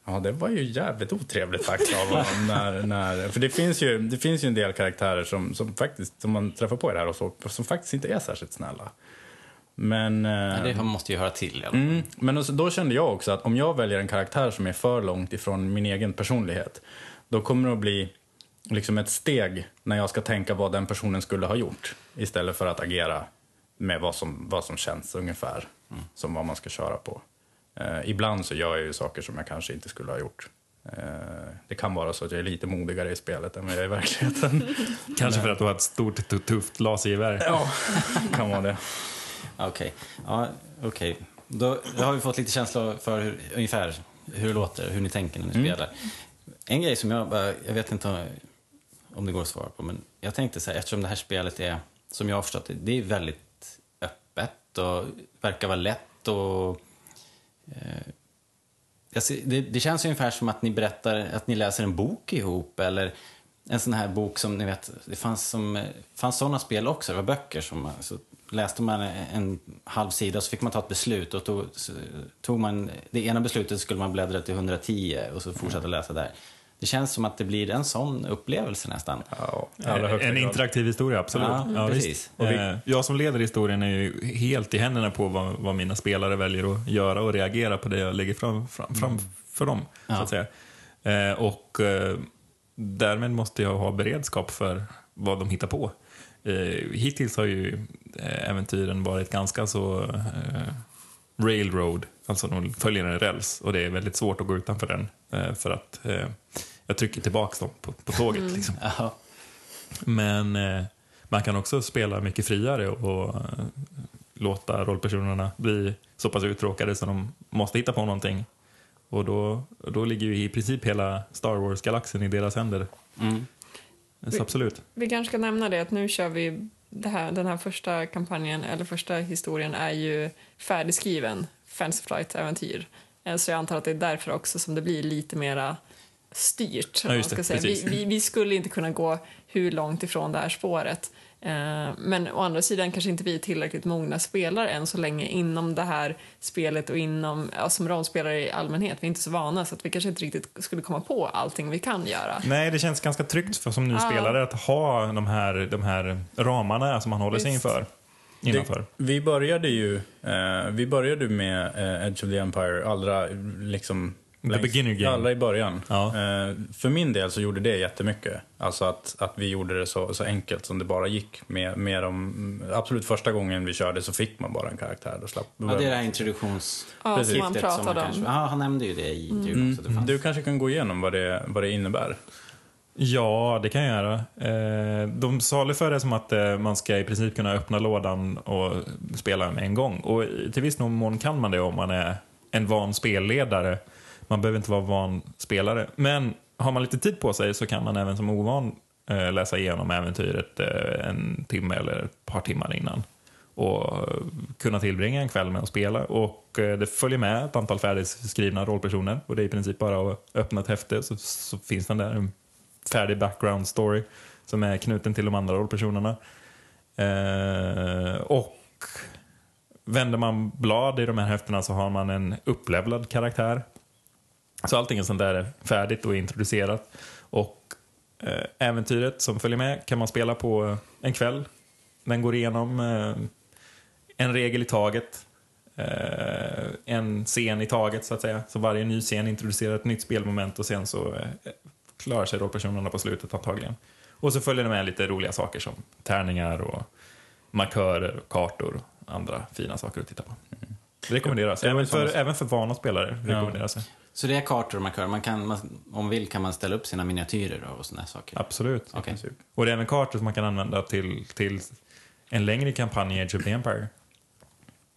Ja, det var ju jävligt otrevligt sagt av honom. när, när, för det finns, ju, det finns ju en del karaktärer som, som, faktiskt, som man träffar på i det här och så, som faktiskt inte är särskilt snälla. Men, eh, Ja, det måste ju höra till fall. mm, men då kände jag också att om jag väljer en karaktär som är för långt ifrån min egen personlighet, då kommer det att bli liksom ett steg när jag ska tänka vad den personen skulle ha gjort istället för att agera med vad som, vad som känns ungefär som vad man ska köra på. Eh, ibland så gör jag ju saker som jag kanske inte skulle ha gjort. Eh, det kan vara så att jag är lite modigare i spelet än vad jag är i verkligheten. Kanske för att du har ett stort tu- tufft lasergevär. ja, kan vara det. Okej, ja, okej. Då, då har vi fått lite känsla för hur, ungefär hur det låter, hur ni tänker när ni spelar. En grej som jag bara, jag vet inte om det går att svara på, men jag tänkte så här, eftersom det här spelet är, som jag har förstått det, det är väldigt öppet och verkar vara lätt och eh, jag ser, det, det känns ungefär som att ni berättar att ni läser en bok ihop eller en sån här bok som ni vet, det fanns, som, fanns sådana spel också, det var böcker som så läste man en halv sida och så fick man ta ett beslut och tog, tog man det ena beslutet skulle man bläddra till 110 och så fortsätta läsa där. Det känns som att det blir en sån upplevelse nästan. Ja, En interaktiv historia, absolut. Ja, precis. visst. Och vi- Eh, Jag som leder historien är ju helt i händerna på vad, vad mina spelare väljer att göra och reagera på det jag lägger fram, fram, fram för dem. Så Ja. att säga. Eh, Och eh, därmed måste jag ha beredskap för vad de hittar på. Eh, Hittills har ju eh, äventyren varit ganska så eh, railroad, alltså de följer en räls och det är väldigt svårt att gå utanför den eh, för att eh, jag trycker tillbaka dem på, på tåget. Liksom. Ja, Men eh, man kan också spela mycket friare och låta rollpersonerna bli så pass uttråkade så de måste hitta på någonting. Och då, då ligger ju i princip hela Star Wars-galaxen i deras händer. mm. Så absolut. Vi kanske ska nämna det att nu kör vi här, den här första kampanjen, eller första historien är ju färdigskriven, Fantasy Flight-äventyr. Eh, Så jag antar att det är därför också som det blir lite mera styrt. Ja, det, säga. Vi, vi, vi skulle inte kunna gå hur långt ifrån det här spåret. Eh, Men å andra sidan kanske inte vi är tillräckligt mogna spelare än så länge inom det här spelet och inom, ja, som rollspelare i allmänhet. Vi är inte så vana så att vi kanske inte riktigt skulle komma på allting vi kan göra. Nej, det känns ganska tryggt för, som ny spelare att ha de här, de här ramarna som man håller sig Visst. inför. Innanför. Det, vi började ju eh, vi började med eh, Edge of the Empire allra liksom The beginner game. Alla i början. Ja. Eh, för min del så gjorde det jättemycket. Alltså att, att vi gjorde det så, så enkelt som det bara gick. Med, med de, absolut första gången vi körde så fick man bara en karaktär. Då slapp, ja, det är det här introduktions... Ja, Precis. som man Skiftet som pratade kanske- om. Ja, han nämnde ju det i intervjun också. att Det fanns. Du kanske kan gå igenom vad det, vad det innebär? Ja, det kan jag göra. Eh, De saluför det som att eh, man ska i princip kunna öppna lådan och spela med en gång. Och till viss mån kan man det om man är en van spelledare. Man behöver inte vara van spelare. Men har man lite tid på sig så kan man även som ovan eh, läsa igenom äventyret eh, en timme eller ett par timmar innan. Och eh, kunna tillbringa en kväll med att spela. Och det följer med ett antal färdigskrivna rollpersoner. Och det är i princip bara att öppna ett häfte så, så finns den där en färdig background story som är knuten till de andra rollpersonerna. Eh, och vänder man blad i de här häftena så har man en upplevlad karaktär. Så allting är sånt där är färdigt och introducerat. Och eh, äventyret som följer med kan man spela på en kväll. Den går igenom eh, en regel i taget. Eh, en scen i taget så att säga. Så varje ny scen introducerar ett nytt spelmoment och sen så klarar sig rollpersonerna på slutet antagligen. Och så följer det med lite roliga saker som tärningar och markörer och kartor och andra fina saker att titta på. Det rekommenderas. Ja, men Även för, även för vana spelare rekommenderas det. Så det är kartor och markörer. Man kan, man, om man vill kan man ställa upp sina miniatyrer och sådana saker. Absolut. Okej. Och det är även kartor som man kan använda till, till en längre kampanj i Age of the Empire.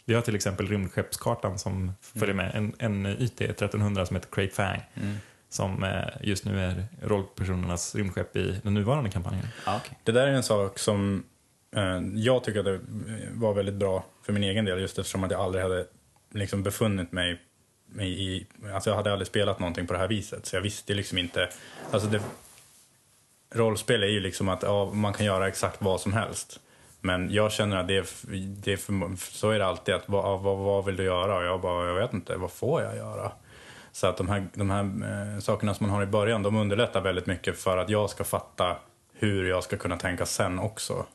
Vi har till exempel rymdskeppskartan som följer med. En, en YT 1300 som heter Crate Fang. Som eh, just nu är rollpersonernas rymdskepp i den nuvarande kampanjen. Okej. Det där är en sak som eh, jag tycker att det var väldigt bra för min egen del just eftersom att jag aldrig hade liksom befunnit mig i, alltså jag hade aldrig spelat någonting på det här viset så jag visste liksom inte, alltså det, rollspel är ju liksom att ja, man kan göra exakt vad som helst. Men jag känner att det är, det är för, så är det alltid, att vad, vad, vad vill du göra? Och jag bara, jag vet inte, vad får jag göra? Så att de här, de här eh, sakerna som man har i början, de underlättar väldigt mycket för att jag ska fatta hur jag ska kunna tänka sen också.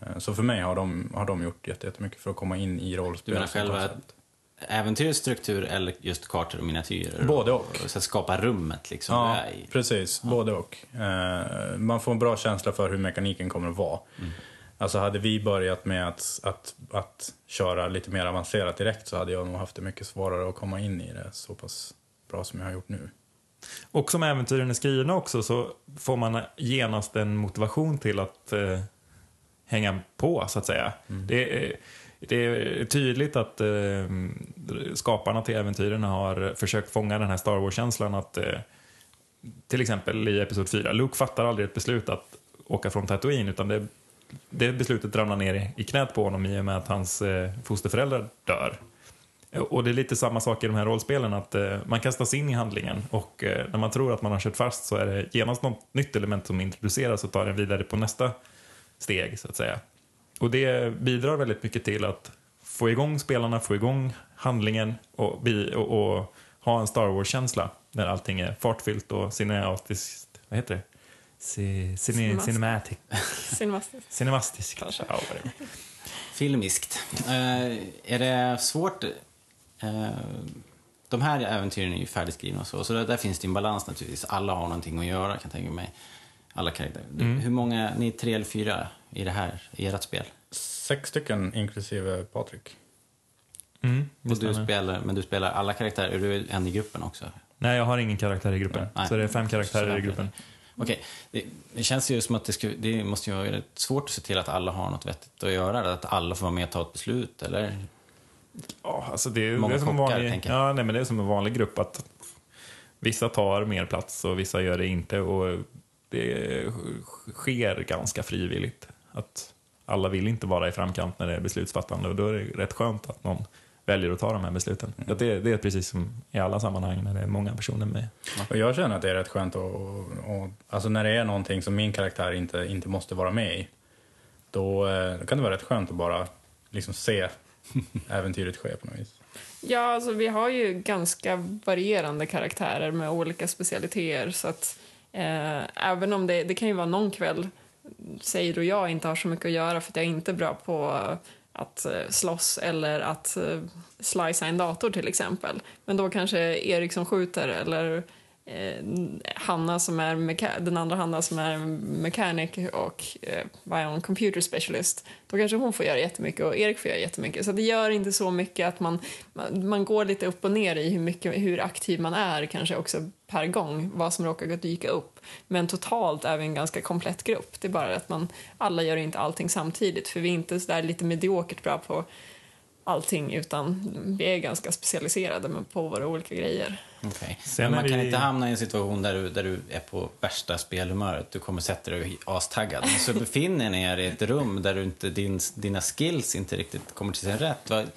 Eh, Så för mig har de, har de gjort jätte- jättemycket för att komma in i Du rollspel. menar som själva. Äventyrets struktur eller just kartor och miniatyrer? Både och. så att skapa rummet liksom. Ja, precis. Både och. Eh, man får en bra känsla för hur mekaniken kommer att vara. Alltså hade vi börjat med att, att, att köra lite mer avancerat direkt så hade jag nog haft det mycket svårare att komma in i det så pass bra som jag har gjort nu. Och som äventyren är skrivna också så får man genast en motivation till att eh, hänga på, så att säga. Det, är, det är tydligt att eh, skaparna till äventyren har försökt fånga den här Star Wars-känslan att eh, till exempel i Episod 4, Luke fattar aldrig ett beslut att åka från Tatooine utan det, det beslutet ramlar ner i, i knät på honom i och med att hans eh, fosterföräldrar dör. Eh, och det är lite samma sak i de här rollspelen, att eh, man kastas in i handlingen och eh, när man tror att man har kört fast så är det genast något nytt element som introduceras och tar en vidare på nästa steg, så att säga. Och det bidrar väldigt mycket till att få igång spelarna, få igång handlingen och, bi- och, och ha en Star Wars-känsla när allting är fartfyllt och cinematiskt, vad heter det? C- cine, Cinemastiskt. cinematic. Cinemastiskt. Cinemastiskt. Kanske. Ja. Filmiskt. Eh, är det svårt... eh, de här äventyren är ju färdigskrivna och så, så där, där finns det en balans naturligtvis. Alla har någonting att göra kan jag tänka mig. Alla karaktärer. Hur många, ni är tre eller fyra i det här, i ert spel? Sex stycken inklusive Patrik. Mm, Och du spelar, men du spelar alla karaktärer, är du en i gruppen också? Nej, jag har ingen karaktär i gruppen. Nej. Så det är fem karaktärer Så i gruppen. Okej, det, det känns ju som att det, skulle, det måste ju vara rätt svårt att se till att alla har något vettigt att göra, att alla får vara med och ta ett beslut, eller? Ja, alltså det är, Många det är som en kockar, vanlig, tänker jag. ja, nej, men det är som en vanlig grupp att vissa tar mer plats och vissa gör det inte. Och det sker ganska frivilligt. Att alla vill inte vara i framkant när det är beslutsfattande och då är det rätt skönt att någon väljer att ta de här besluten. Mm. Att det, det är precis som i alla sammanhang när det är många personer med. Och jag känner att det är rätt skönt att, och, och, alltså när det är någonting som min karaktär inte, inte måste vara med i, då, eh, då kan det vara rätt skönt att bara liksom se äventyret ske på något vis. Ja, alltså vi har ju ganska varierande karaktärer med olika specialiteter så att eh, även om det, det kan ju vara någon kväll, säger då jag inte har så mycket att göra för att jag inte är bra på att eh, slåss eller att eh, slicea en dator till exempel. Men då kanske Erik som skjuter eller eh, Hanna som är meka- den andra Hanna som är mechanic och eh, vad är hon, computer specialist. Då kanske hon får göra jättemycket och Erik får göra jättemycket. Så det gör inte så mycket att man, man, man går lite upp och ner i hur, mycket, hur aktiv man är kanske också per gång, vad som råkar dyka upp. Men totalt är vi en ganska komplett grupp. Det är bara att man, alla gör inte allting samtidigt för vi är inte så där lite mediokert bra på allting utan vi är ganska specialiserade på våra olika grejer. Okej. Sen Men man är kan vi- inte hamna i en situation där du, där du är på värsta spelhumöret. Du kommer sätta dig och astaggad. Men så befinner ni er i ett rum där du inte, din, dina skills inte riktigt kommer till sin rätt. Vad-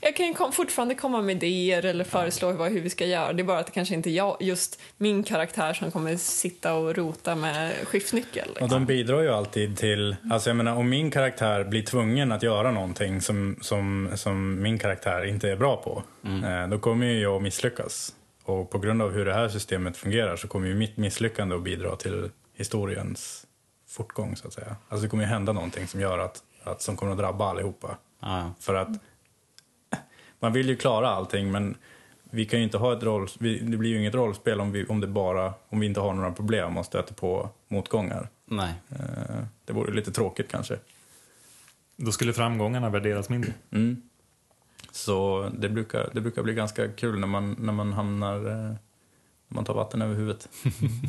Jag kan ju kom, fortfarande komma med idéer eller föreslå vad, hur vi ska göra. Det är bara att det kanske inte är jag, just min karaktär som kommer sitta och rota med skiftnyckel. Och Liksom. de bidrar ju alltid till, alltså jag menar om min karaktär blir tvungen att göra någonting som, som, som min karaktär inte är bra på, eh, då kommer ju jag att misslyckas. Och på grund av hur det här systemet fungerar så kommer ju mitt misslyckande att bidra till historiens fortgång så att säga. Alltså det kommer ju hända någonting som gör att, att som kommer att drabba allihopa. Ja, För att man vill ju klara allting men vi kan ju inte ha ett roll, vi, det blir ju inget rollspel om vi, om det bara, om vi inte har några problem och stöter på motgångar. nej. Eh, Det vore lite tråkigt kanske. Då skulle framgångarna värderas mindre. Mm. Så det brukar, det brukar bli ganska kul när man, när man hamnar, eh, när man tar vatten över huvudet.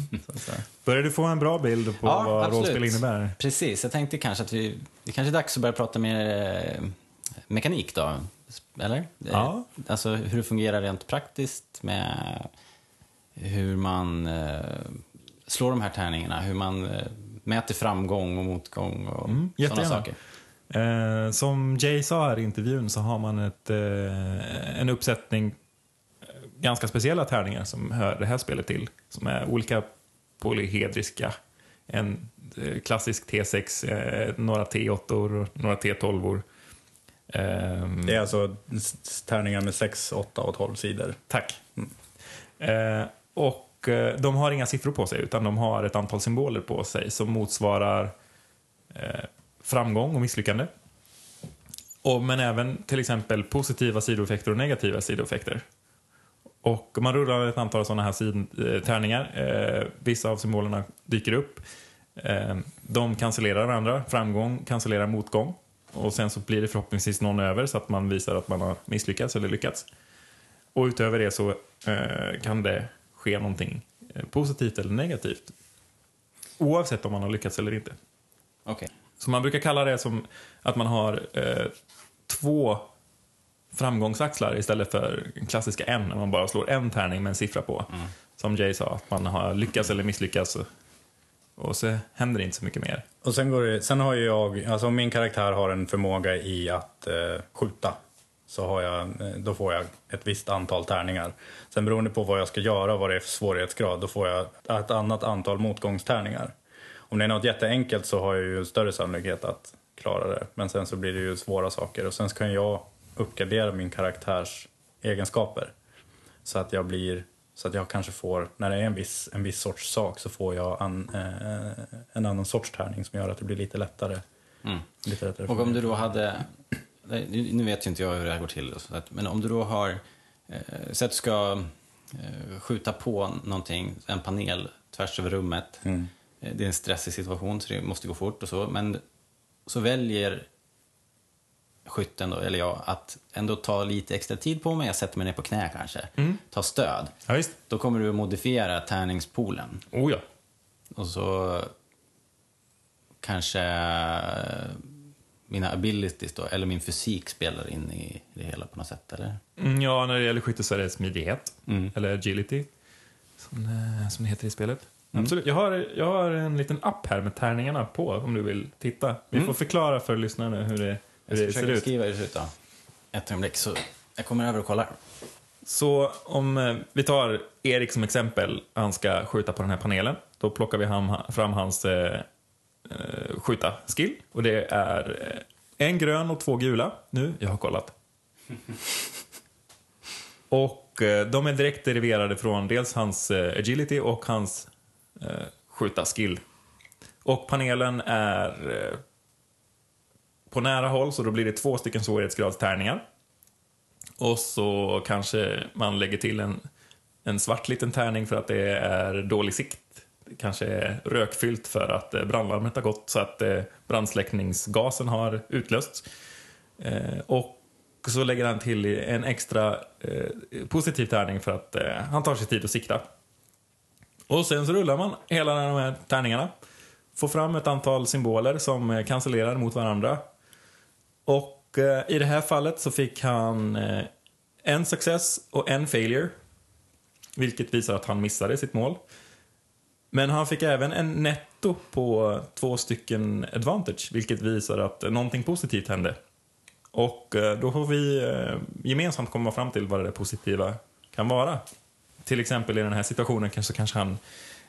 Börjar du få en bra bild på Ja, vad absolut. rollspel innebär? Precis, jag tänkte kanske att vi... Det kanske är dags att börja prata mer eh, mekanik då, eller? Ja. Eh, Alltså hur det fungerar rent praktiskt med hur man eh, slår de här tärningarna, hur man eh, mäter framgång och motgång och Mm, sådana saker. Eh, som Jay sa här i intervjun så har man ett, eh, en uppsättning eh, ganska speciella tärningar som hör det här spelet till. Som är olika polyhedriska. En eh, klassisk T6, eh, några T8 och några T12. Ehm, Det är alltså tärningar med 6, 8 och 12 sidor. Tack. Eh, och de har inga siffror på sig utan de har ett antal symboler på sig som motsvarar framgång och misslyckande. Och, men även till exempel positiva sidoeffekter och negativa sidoeffekter. Och man rullar ett antal sådana här sid, eh, tärningar. Eh, vissa av symbolerna dyker upp. Eh, de cancellerar varandra. Framgång cancellerar motgång. Och sen så blir det förhoppningsvis någon över så att man visar att man har misslyckats eller lyckats. Och utöver det så eh, kan det ske någonting eh, positivt eller negativt. Oavsett om man har lyckats eller inte. Okej. Så man brukar kalla det som att man har eh, två framgångsaxlar istället för klassiska en, när man bara slår en tärning med en siffra på. Som Jay sa, att man har lyckats eller misslyckats. Och, och så händer det inte så mycket mer. Och sen, går det, sen har ju jag, alltså om min karaktär har en förmåga i att eh, skjuta så har jag, eh, då får jag ett visst antal tärningar. Sen beroende på vad jag ska göra och vad det är för svårighetsgrad, då får jag ett annat antal motgångstärningar. Om det är något jätteenkelt så har jag ju större sannolikhet att klara det. Men sen så blir det ju svåra saker och sen kan jag uppgradera min karaktärs egenskaper. Så att jag blir, så att jag kanske får, när det är en viss, en viss sorts sak så får jag an, eh, en annan sorts tärning som gör att det blir lite lättare. Lite lättare Och om du då hade, nu vet ju inte jag hur det här går till, men om du då har, eh, så att du ska eh, skjuta på någonting, en panel tvärs över rummet. Mm. Eh, Det är en stressig situation så det måste gå fort och så, men så väljer skytten då, eller jag, att ändå ta lite extra tid på mig. Jag sätter mig ner på knä kanske, ta stöd. Ja, visst. Då kommer du att modifiera tärningspoolen. Oh ja. Och så kanske eh, mina abilities då, eller min fysik spelar in i det hela på något sätt, eller? Mm, Ja, när det gäller skytte så är det smidighet. Eller agility. Som, eh, som det heter i spelet. Absolut. Jag har, jag har en liten app här med tärningarna på om du vill titta. Vi får förklara för lyssnarna hur det, hur Jag ska det ser försöka ut. skriva hur det ser ut då. Ett ögonblick, så jag kommer över och kollar. Så om eh, vi tar Erik som exempel, han ska skjuta på den här panelen. Då plockar vi ham, fram hans eh, eh, skjuta-skill. Och det är eh, en grön och två gula. Nu, jag har kollat. och eh, de är direkt deriverade från dels hans eh, agility och hans eh, skjuta-skill. Och panelen är eh, på nära håll, så då blir det två stycken svårighetsgradstärningar. Och så kanske man lägger till en, en svart liten tärning för att det är dålig sikt. Det kanske är rökfyllt för att eh, brandlarmet har gått så att eh, brandsläckningsgasen har utlösts. Eh, och så lägger han till en extra positiv tärning för att han tar sig tid att sikta. Och sen så rullar man hela de här tärningarna. Får fram ett antal symboler som eh, kancellerar cancellerar mot varandra. Och eh, i det här fallet så fick han eh, en success och en failure. Vilket visar att han missade sitt mål. Men han fick även en netto på två stycken advantage, vilket visar att någonting positivt hände. Och eh, då får vi eh, gemensamt komma fram till vad det positiva kan vara. Till exempel i den här situationen kanske, kanske han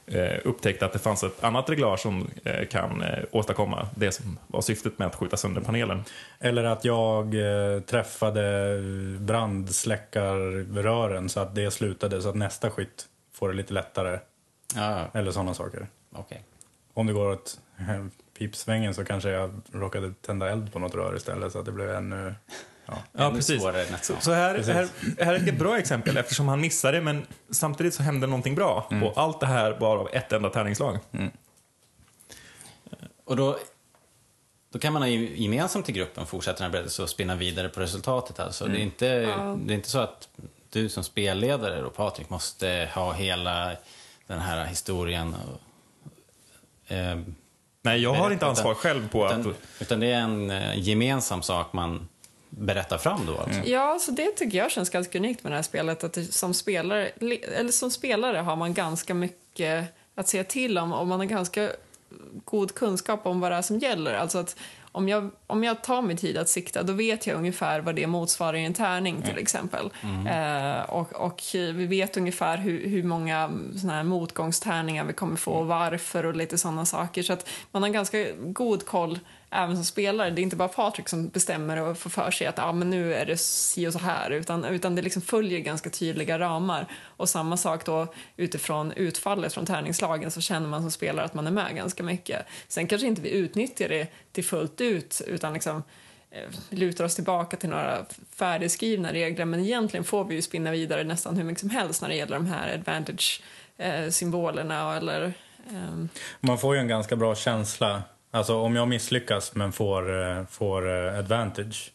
eh, upptäckte att det fanns ett annat reglage som eh, kan eh, åstadkomma det som var syftet med att skjuta sönder panelen. Eller att jag eh, träffade brandsläckarrören så att det slutade så att nästa skytt får det lite lättare. Ja, Eller sådana saker. okej. Om det går åt eh, pipsvängen så kanske jag råkade tända eld på något rör istället så att det blev ännu... Ja. Precis. Så, så här, Precis. här, här är ett bra exempel eftersom han missade men samtidigt så hände någonting bra. Och allt det här bara av ett enda tärningslag. Och då, då kan man ju gemensamt i gruppen fortsätta den här berättelsen och spinna vidare på resultatet. Alltså. Det, är inte, det är inte så att du som spelledare, då, Patrik, måste ha hela den här historien. Och, eh, Nej, jag har berätta, inte ansvar själv på att... utan, utan det är en eh, gemensam sak man berättar fram då. Alltså. Ja, så det tycker jag känns ganska unikt med det här spelet. Att det, som, spelare, eller som spelare har man ganska mycket att säga till om och man har ganska god kunskap om vad det är som gäller. Alltså att om jag, om jag tar mig tid att sikta, då vet jag ungefär vad det motsvarar i en tärning till exempel. Eh, och, och vi vet ungefär hur, hur många såna här motgångstärningar vi kommer få och varför och lite sådana saker. Så att man har ganska god koll även som spelare. Det är inte bara Patrik som bestämmer och får för sig att ah, men nu är det si och så här, utan, utan det liksom följer ganska tydliga ramar. Och samma sak då utifrån utfallet från tärningslagen så känner man som spelare att man är med ganska mycket. Sen kanske inte vi utnyttjar det till fullt ut, utan liksom eh, lutar oss tillbaka till några färdigskrivna regler, men egentligen får vi ju spinna vidare nästan hur mycket som helst när det gäller de här advantage-symbolerna eh, eller Um... Man får ju en ganska bra känsla. Alltså om jag misslyckas men får, eh, får eh, advantage.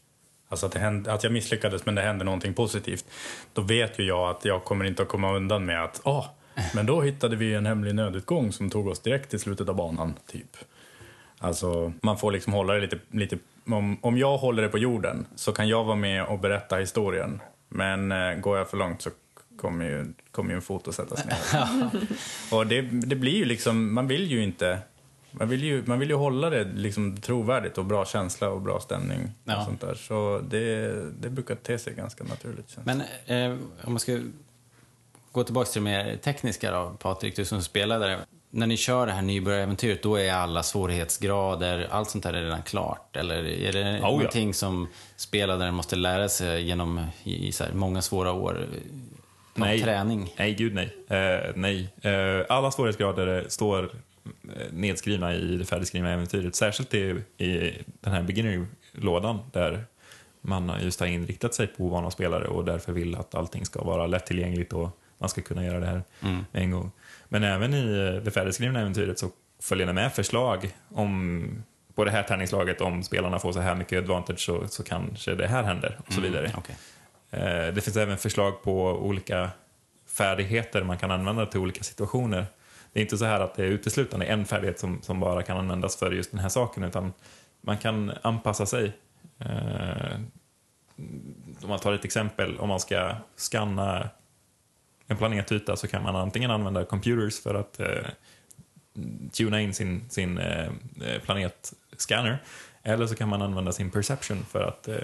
Alltså att, det händer, att jag misslyckades men det händer någonting positivt. Då vet ju jag att jag kommer inte att komma undan med att ah, men då hittade vi en hemlig nödutgång som tog oss direkt till slutet av banan. typ. Alltså man får liksom hålla det lite, lite om, om jag håller det på jorden så kan jag vara med och berätta historien. Men eh, går jag för långt så kommer ju, kommer ju en fot att sättas ner. och det, det blir ju liksom, man vill ju inte Man vill ju, man vill ju hålla det liksom trovärdigt och bra känsla och bra stämning. Ja. Och sånt där. Så det, det brukar te sig ganska naturligt. Men eh, om man ska gå tillbaka till det mer tekniska då, Patrik, du som spelade. När ni kör det här nybörjaräventyret, då är alla svårighetsgrader, allt sånt där är redan klart? Eller är det ja. någonting som spelaren måste lära sig genom i, så här, många svåra år Nej. träning? Nej, gud nej. Eh, nej. Eh, alla svårighetsgrader står nedskrivna i det färdigskrivna äventyret. Särskilt i, i den här beginner-lådan där man just har inriktat sig på ovana spelare och därför vill att allting ska vara lättillgängligt och man ska kunna göra det här Mm. en gång. Men även i eh, det färdigskrivna äventyret så följer det med förslag om på det här tärningslaget, om spelarna får så här mycket advantage så, så kanske det här händer och så vidare. Mm, okej. Eh, Det finns även förslag på olika färdigheter man kan använda till olika situationer. Det är inte så här att det är uteslutande en färdighet som, som bara kan användas för just den här saken, utan man kan anpassa sig. Eh, Om man tar ett exempel, om man ska scanna en planetyta så kan man antingen använda computers för att eh, tuna in sin, sin eh, eh, planetscanner, eller så kan man använda sin perception för att eh,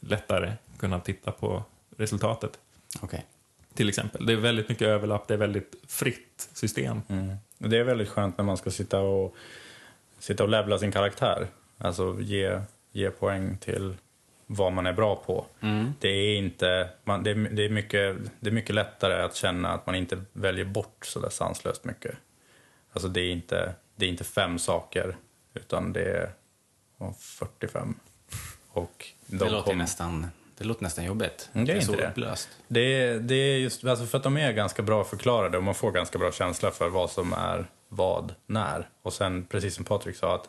lättare kunna titta på resultatet. Okay. Till exempel. Det är väldigt mycket överlapp, det är väldigt fritt system. Mm. Det är väldigt skönt när man ska sitta och, sitta och levla sin karaktär. Alltså ge, ge poäng till vad man är bra på. Det är inte, man, det, är, det, är mycket, det är mycket lättare att känna att man inte väljer bort så där sanslöst mycket. Alltså det är inte, det är inte fem saker, utan det är ja, 45. Och de Det, låter kom- nästan, det låter nästan jobbigt. Mm, det är så inte det. upplöst. Det är, det är just alltså för att de är ganska bra förklarade och man får ganska bra känsla för vad som är vad, när. Och sen, precis som Patrik sa, att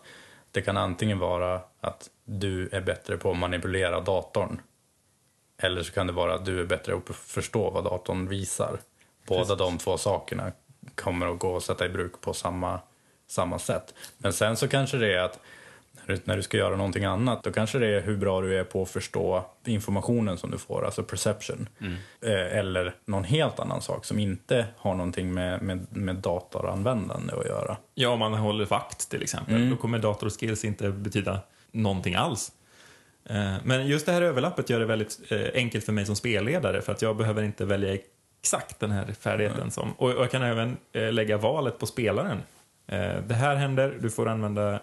det kan antingen vara att du är bättre på att manipulera datorn. Eller så kan det vara att du är bättre på att förstå vad datorn visar. Båda de två sakerna kommer att gå att sätta i bruk på samma, samma sätt. Men sen så kanske det är att när du, ska göra någonting annat, då kanske det är hur bra du är på att förstå informationen som du får, alltså perception. Eh, eller någon helt annan sak som inte har någonting med, med, med datoranvändande att göra. Ja, om man håller vakt till exempel, då kommer datorskills inte betyda någonting alls. Eh, Men just det här överlappet gör det väldigt eh, enkelt för mig som spelledare för att jag behöver inte välja exakt den här färdigheten. Som, och jag kan även lägga valet på spelaren. Det här händer, du får använda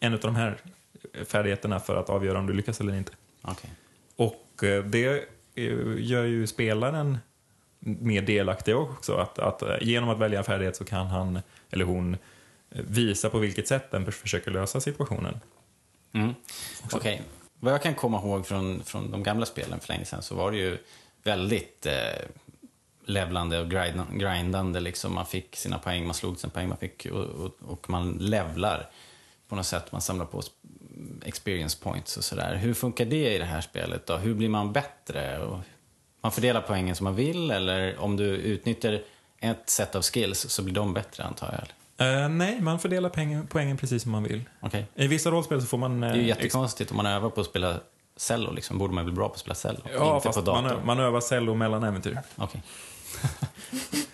en av de här färdigheterna för att avgöra om du lyckas eller inte. Okej. Och eh, det eh, gör ju spelaren mer delaktig också. Att, att eh, genom att välja en färdighet så kan han eller hon visa på vilket sätt den försöker lösa situationen. Mm. Okej. Vad jag kan komma ihåg från, från de gamla spelen för länge sedan så var det ju väldigt eh, levlande och grind- grindande. Liksom. Man fick sina poäng, man slog sina poäng, man fick, och, och, och man levlar på något sätt. Man samlar på experience points och sådär. Hur funkar det i det här spelet då? Hur blir man bättre? Man fördelar poängen som man vill eller om du utnyttjar ett set av skills så blir de bättre antar jag? Eh, nej, man fördelar poängen, poängen precis som man vill. Okej. I vissa rollspel så får man... Det är ju jättekonstigt om man övar på att spela cello. Liksom. Borde man bli bra på att spela cello? Ja, inte fast på dator. man, man övar cello mellan äventyr. Okej.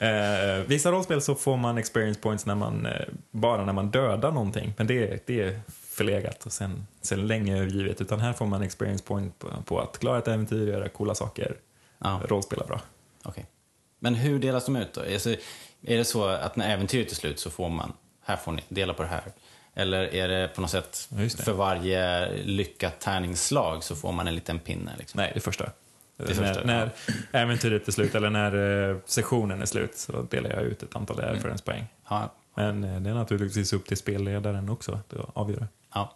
Eh, vissa rollspel så får man experience points när man, eh, bara när man dödar någonting. Men det, det är förlegat och sen, sen länge övergivet. Utan här får man experience point på, på att klara ett äventyr, göra coola saker, Ja. rollspela bra. Okej. Men hur delas de ut då? Alltså, är det så att när äventyret är slut så får man, här får ni, dela på det här? Eller är det på något sätt, för varje lyckat tärningsslag så får man en liten pinne? Liksom? Nej, det första. När, när äventyret är slut eller när eh, sessionen är slut så delar jag ut ett antal erfarenhetspoäng. Ja, Men eh, det är naturligtvis upp till spelledaren också att avgöra. ja.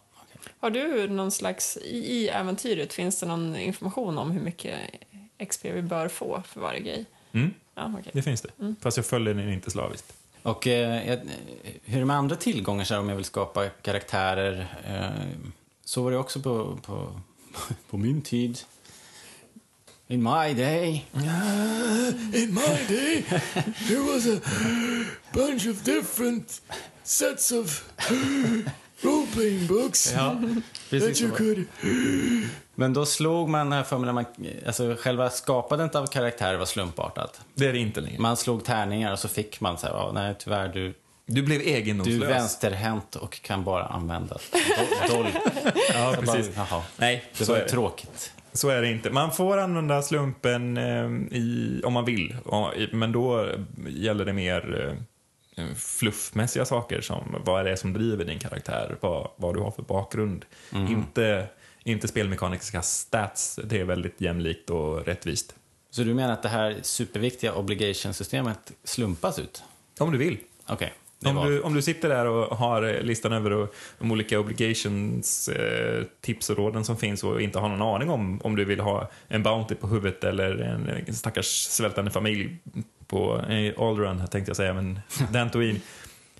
Har du någon slags, i, äventyret, finns det någon information om hur mycket XP vi bör få för varje grej? Mm, Ja, okej. det finns det. Fast jag följer den inte slaviskt. Och eh, hur är det med andra tillgångar så här, om jag vill skapa karaktärer? Eh, så var det också på, på, på min tid. In my day. In my day, there was a bunch of different sets of role playing books Ja, that you could. Men då slog man, här för mig, när man, alltså själva skapandet av karaktärer var slumpartat. Det är det inte längre. Man slog tärningar och så fick man så här, nej tyvärr du, Du blev Du egendomslös. är vänsterhänt och kan bara använda do- doll. Ja, bara, precis. Jaha, Nej, det så var ju tråkigt. Så är det inte. Man får använda slumpen eh, i, om man vill, men då gäller det mer eh, fluffmässiga saker som vad är det som driver din karaktär, vad, vad du har för bakgrund. Inte, inte spelmekaniska stats, det är väldigt jämlikt och rättvist. Så du menar att det här superviktiga obligation-systemet slumpas ut? Om du vill. Okej, det Om du, om du sitter där och har eh, listan över de olika obligations, eh, tips och råden som finns och inte har någon aning om om du vill ha en Bounty på huvudet eller en, en stackars svältande familj på eh, Alderun, tänkte jag säga, men Dantooine.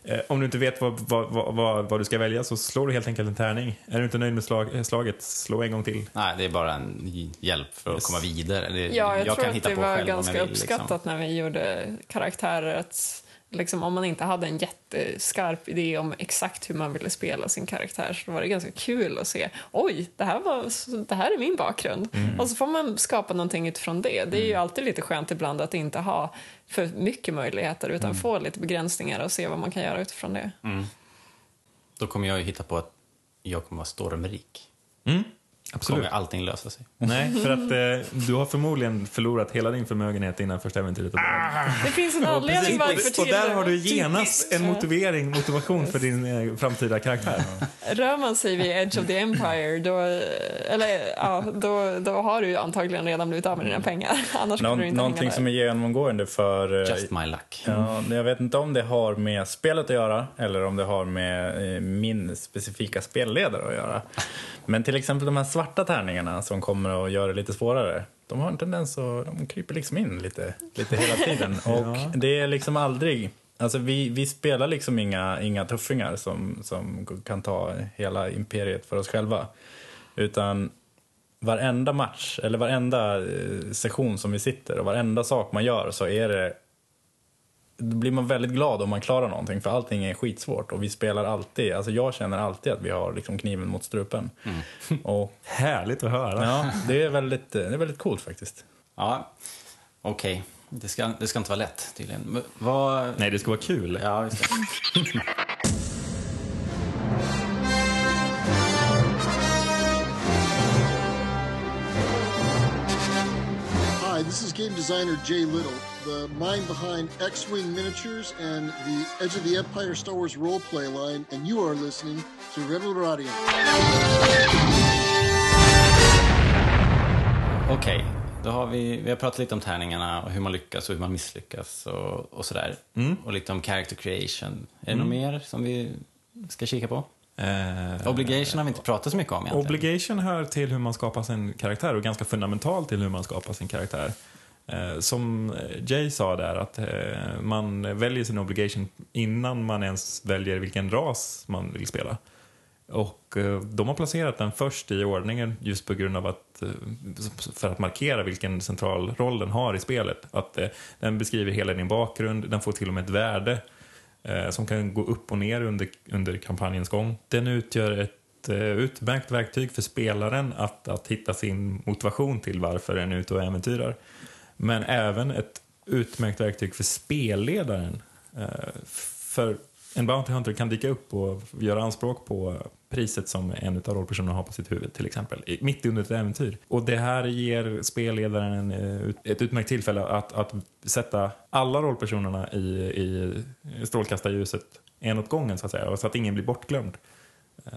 Eh, om du inte vet vad, vad, vad, vad, du ska välja så slår du helt enkelt en tärning. Är du inte nöjd med slag, eh, slaget, slå en gång till. Nej, det är bara en hjälp för att Yes. komma vidare. Det, Ja, jag, tror kan att hitta det var ganska jag liksom. uppskattat när vi gjorde karaktärer. Att liksom, om man inte hade en jätteskarp idé om exakt hur man ville spela sin karaktär så var det ganska kul att se oj, det här, var, det här är min bakgrund. Mm. Och så får man skapa någonting utifrån det. Det är ju alltid lite skönt ibland att inte ha för mycket möjligheter utan Mm. få lite begränsningar och se vad man kan göra utifrån det. Då kommer jag ju hitta på att jag kommer vara stormrik. Mm, absolut. kommer allting lösa sig. Nej, för att eh, du har förmodligen förlorat hela din förmögenhet innan första äventyret börjat. Det finns en anledning varför och där har du till- genast en motivering, motivation för din eh, framtida karaktär. Rör man sig vid Edge of the Empire då, eller, ja, då, då har du antagligen redan blivit av med dina pengar. Annars kommer du Nå- inte någonting som är genomgående för... eh, Just my luck. Ja, jag vet inte om det har med spelet att göra eller om det har med eh, min specifika spelledare att göra. Men till exempel de här svarta tärningarna som kommer att göra det lite svårare. De har en tendens att de kryper liksom in lite, lite hela tiden. Och det är liksom aldrig... Alltså vi, vi spelar liksom inga, inga tuffingar som, som kan ta hela imperiet för oss själva. Utan varenda match, eller varenda eh, session som vi sitter och varenda sak man gör så är det då blir man väldigt glad om man klarar någonting för allting är skitsvårt och vi spelar alltid, alltså jag känner alltid att vi har liksom kniven mot strupen. Och Härligt att höra. ja, det är väldigt, det är väldigt coolt faktiskt. Ja, okej. Det, ska, det ska inte vara lätt tydligen. Men Vad... Nej, det ska vara kul. Ja, just det. Hi, this is game designer Jay Little, the mind behind X Wing Miniatures and the Edge of the Empire Star Wars roleplay line, and you are listening to Rebel Radio. Okej, då har vi, vi har pratat lite om tärningarna och hur man lyckas och hur man misslyckas och, och sådär. Och lite om character creation. Är det något mer som vi ska kika på? Eh, Obligation har vi inte pratat så mycket om egentligen. Obligation hör till hur man skapar sin karaktär och ganska fundamentalt till hur man skapar sin karaktär. Eh, som eh, Jay sa där, att eh, man väljer sin obligation innan man ens väljer vilken ras man vill spela. Och de har placerat den först i ordningen just på grund av att, för att markera vilken central roll den har i spelet. Att den beskriver hela din bakgrund, den får till och med ett värde som kan gå upp och ner under, under kampanjens gång. Den utgör ett utmärkt verktyg för spelaren att, att hitta sin motivation till varför den är ute och äventyrar. Men även ett utmärkt verktyg för spelledaren. Eh, för en Bounty Hunter kan dyka upp och göra anspråk på priset som en av rollpersonerna har på sitt huvud till exempel, mitt under ett äventyr. Och det här ger spelledaren eh, en, ett utmärkt tillfälle att, att sätta alla rollpersonerna i, i strålkastarljuset en åt gången så att säga, så att ingen blir bortglömd. Eh,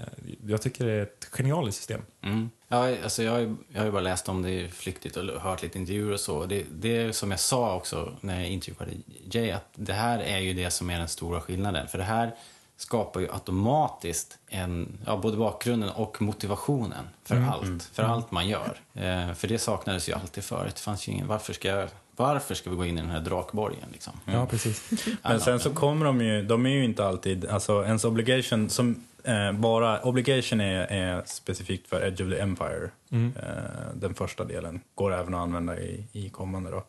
Jag tycker det är ett genialiskt system. Mm. Ja, alltså jag, har jag har ju bara läst om det flyktigt och hört lite intervjuer och så. Det, det är som jag sa också när jag intervjuade Jay, att det här är ju det som är den stora skillnaden. För det här skapar ju automatiskt en, ja, både bakgrunden och motivationen för allt. För allt man gör. Eh, för det saknades ju alltid förut. Det fanns ju ingen, varför ska, jag- varför ska vi gå in i den här drakborgen liksom? Ja, precis. Men sen så kommer de ju, de är ju inte alltid, alltså ens obligation som eh, bara, obligation är, är specifikt för Edge of the Empire. Eh, den första delen går även att använda i, i kommande då.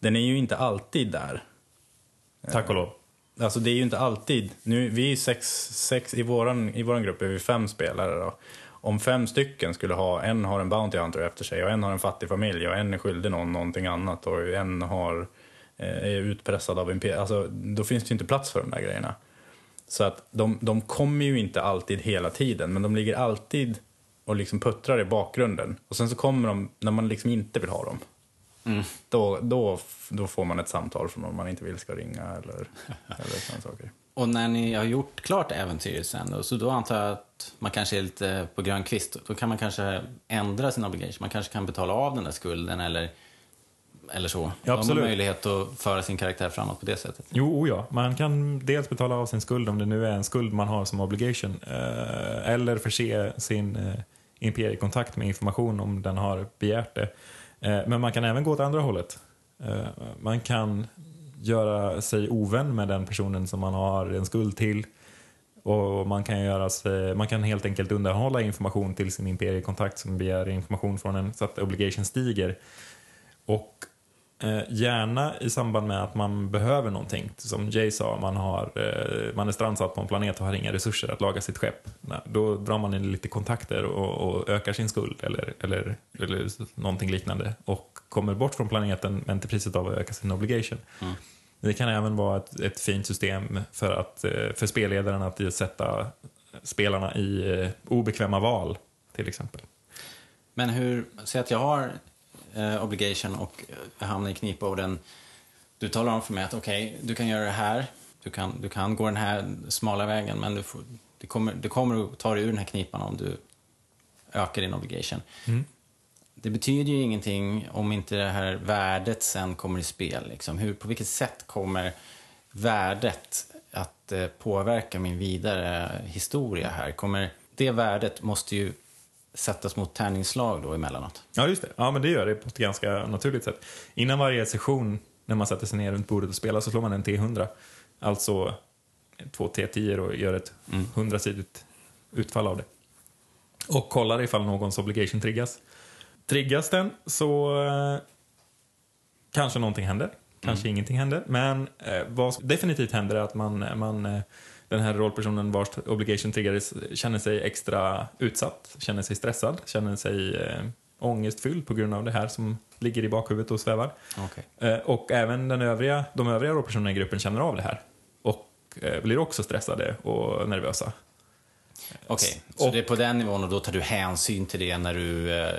Den är ju inte alltid där. Tack och lov. Alltså det är ju inte alltid, nu, vi är sex, sex i, våran, i våran grupp är vi fem spelare då. Om fem stycken skulle ha, en har en Bounty Hunter efter sig och en har en fattig familj och en är skyldig någon någonting annat och en har, eh, är utpressad av en Alltså då finns det ju inte plats för de där grejerna. Så att de, de kommer ju inte alltid hela tiden, men de ligger alltid och liksom puttrar i bakgrunden. Och sen så kommer de när man liksom inte vill ha dem. Då, då, då får man ett samtal från någon man inte vill ska ringa eller, eller sådana saker. Och när ni har gjort klart äventyret sen då, så då antar jag att man kanske är lite på grön kvist. Då kan man kanske ändra sin obligation. Man kanske kan betala av den där skulden eller, eller så. Då har man absolut. möjlighet att föra sin karaktär framåt på det sättet. Jo, ja. Man kan dels betala av sin skuld om det nu är en skuld man har som obligation. Eh, eller förse sin eh, imperiekontakt med information om den har begärt det. Eh, men man kan även gå åt andra hållet. Man kan göra sig ovän med den personen som man har en skuld till. Och man kan, göra sig, man kan helt enkelt undanhålla information till sin imperiekontakt som begär information från en så att obligation stiger. Och gärna i samband med att man behöver någonting. Som Jay sa, man, har, eh, man är strandsatt på en planet och har inga resurser att laga sitt skepp. Då drar man in lite kontakter och, och ökar sin skuld eller, eller, eller någonting liknande. Och kommer bort från planeten men till priset av att öka sin obligation. Det kan även vara ett, ett fint system för, att, eh, för spelledaren att sätta spelarna i eh, obekväma val, till exempel. Men hur, säg att jag har eh, obligation och jag hamnar i knipa och den, du talar om för mig att okej, du kan göra det här, du kan, du kan gå den här smala vägen men du, får, du, kommer, du kommer att ta dig ur den här knipan om du ökar din obligation. Det betyder ju ingenting om inte det här värdet sen kommer i spel. Liksom. Hur, på vilket sätt kommer värdet att eh, påverka min vidare historia här? Kommer, det värdet måste ju sättas mot tärningsslag då emellanåt. Ja, just det. Ja, men det gör det på ett ganska naturligt sätt. Innan varje session, när man sätter sig ner runt bordet och spelar, så slår man en T100. Alltså två T10 och gör ett hundrasidigt utfall av det. Och kollar ifall någons obligation triggas. Triggas den så eh, kanske någonting händer. Kanske ingenting händer. Men eh, vad definitivt händer är att man, man eh, den här rollpersonen vars obligation triggades känner sig extra utsatt, känner sig stressad, känner sig eh, ångestfylld på grund av det här som ligger i bakhuvudet och svävar. Okej. Eh, och även den övriga, de övriga rollpersonerna i gruppen känner av det här. Och eh, blir också stressade och nervösa. Okej, så Och- det är på den nivån och då tar du hänsyn till det när du... Eh,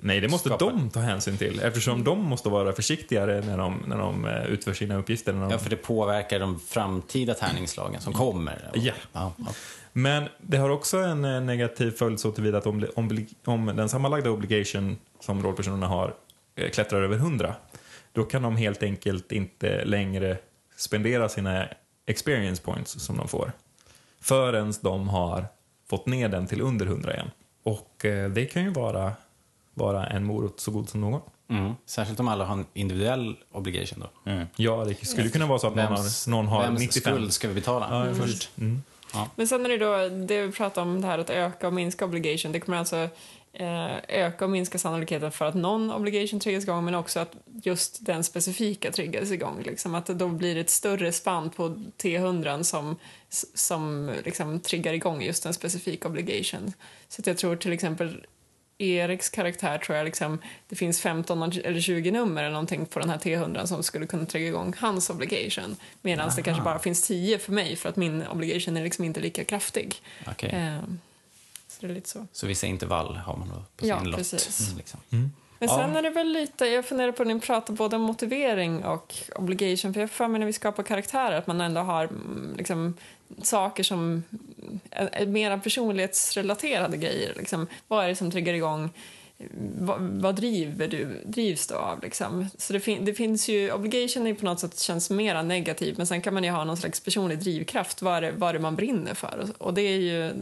Nej, det måste skapar- de ta hänsyn till eftersom de måste vara försiktigare när de, när de eh, utför sina uppgifter. De... Ja, för det påverkar de framtida tärningslagen som kommer. Ja. ja, ja. Men det har också en eh, negativ följd så tillvida att om, om, om den sammanlagda obligation som rollpersonerna har eh, klättrar över 100, då kan de helt enkelt inte längre spendera sina experience points som de får. Förrän de har fått ner den till under 100 igen. Och eh, det kan ju vara, vara en morot så god som någon. Mm. Särskilt om alla har en individuell obligation då. Ja, det skulle kunna vara så att någon har, någon har vems 95. skuld ska vi betala Ja, först? Mm. Men sen är det då, det vi pratar om det här att öka och minska obligation, det kommer alltså eh, öka och minska sannolikheten för att någon obligation triggas igång men också att just den specifika triggas igång. Liksom, att det då blir ett större spann på T100 som, som liksom triggar igång just en specifik obligation. Så att jag tror till exempel Eriks karaktär tror jag liksom, det finns 15 eller 20 nummer eller någonting på den här T100 som skulle kunna trigga igång hans obligation. Medan det kanske bara finns 10 för mig för att min obligation är liksom inte lika kraftig. Okej. Ehm, så det är lite så. Så vissa intervall har man då på Ja, sin lott. precis. Mm, Liksom. Men sen är det väl lite, jag funderar på när ni pratar både om motivering och obligation, för jag får för mig när vi skapar karaktärer att man ändå har mm, liksom, saker som är, är mera personlighetsrelaterade grejer. Liksom. Vad är det som triggar igång? Vad, vad driver du, drivs du av? Liksom? Så det, fin, det finns ju, obligation är på något sätt känns mera negativ, men sen kan man ju ha någon slags personlig drivkraft, vad är det, vad är det man brinner för? Och, det är ju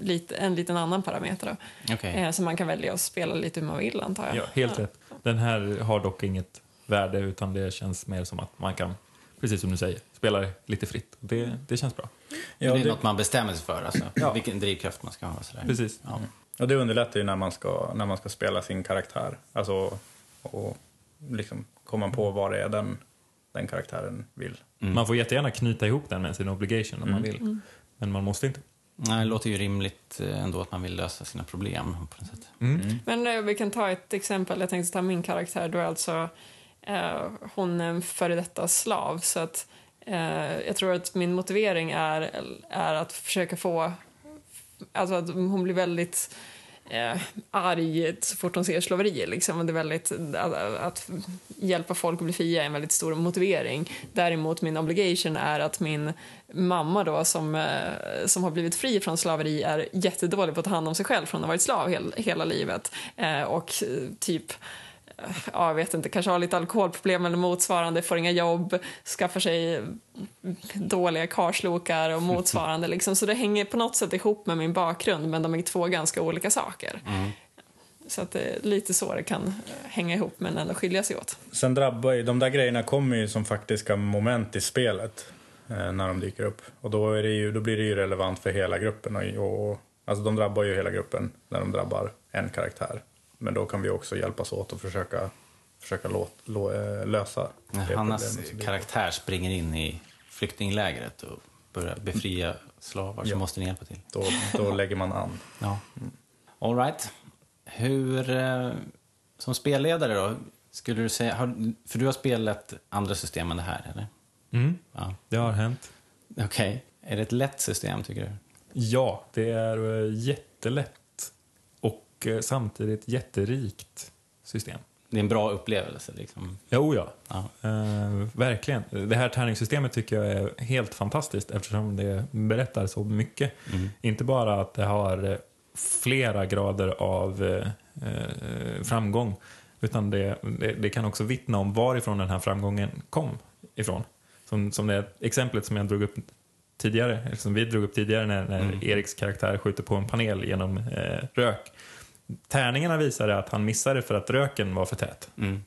lite, en liten annan parameter då. Okej. Eh, så man kan välja att spela lite hur man vill antar jag. Ja, helt rätt. Den här har dock inget värde utan det känns mer som att man kan, precis som du säger, spela lite fritt. Det, det känns bra. Ja, det är det- något man bestämmer sig för, alltså. vilken drivkraft man ska ha. Sådär. Precis. Ja. Och det underlättar ju när man ska, när man ska spela sin karaktär. Alltså, och liksom komma på vad det är den, den karaktären vill. Man får jättegärna knyta ihop den med sin obligation om man vill. Men man måste inte. Nej, det låter ju rimligt eh, ändå att man vill lösa sina problem på något sätt. Men eh, vi kan ta ett exempel. Jag tänkte ta min karaktär. Då är alltså eh, hon en före detta slav. Så att Eh, jag tror att min motivering är, är att försöka få... Alltså att hon blir väldigt eh, arg så fort hon ser slaverier. Liksom. Det är väldigt, att, att hjälpa folk att bli fria är en väldigt stor motivering. Däremot min obligation är att min mamma då som, eh, som har blivit fri från slaveri är jättedålig på att ta hand om sig själv för hon har varit slav hel, hela livet. Eh, och eh, typ ja, jag vet inte, kanske har lite alkoholproblem eller motsvarande, får inga jobb, skaffar sig dåliga karslokar och motsvarande. Liksom. Så det hänger på något sätt ihop med min bakgrund, men de är två ganska olika saker. Så att det är lite så det kan hänga ihop, men ändå skilja sig åt. Sen drabbar ju, de där grejerna kommer ju som faktiska moment i spelet eh, när de dyker upp. Och då, är det ju, då blir det ju relevant för hela gruppen. Och, och, alltså de drabbar ju hela gruppen när de drabbar en karaktär. Men då kan vi också hjälpas åt och försöka, försöka låt, lå, eh, lösa det Hannas karaktär springer in i flyktinglägret och börjar befria slavar, så Ja. måste ni hjälpa till. Då, då lägger man an. Ja. All right. Hur, eh, som spelledare då, skulle du säga, har, för du har spelat andra system än det här, eller? Mm, Ja. det har hänt. Okej. Är det ett lätt system, tycker du? Ja, det är eh, jättelätt och eh, samtidigt jätterikt system. Det är en bra upplevelse, liksom. Jo, ja. Ja. Eh, verkligen. Det här tärningssystemet tycker jag är helt fantastiskt eftersom det berättar så mycket. Inte bara att det har eh, flera grader av eh, eh, framgång utan det, det, det kan också vittna om varifrån den här framgången kom ifrån. Som, som det exemplet som jag drog upp tidigare, som vi drog upp tidigare när, när Eriks karaktär skjuter på en panel genom eh, rök. Tärningarna visade att han missade för att röken var för tät. Mm.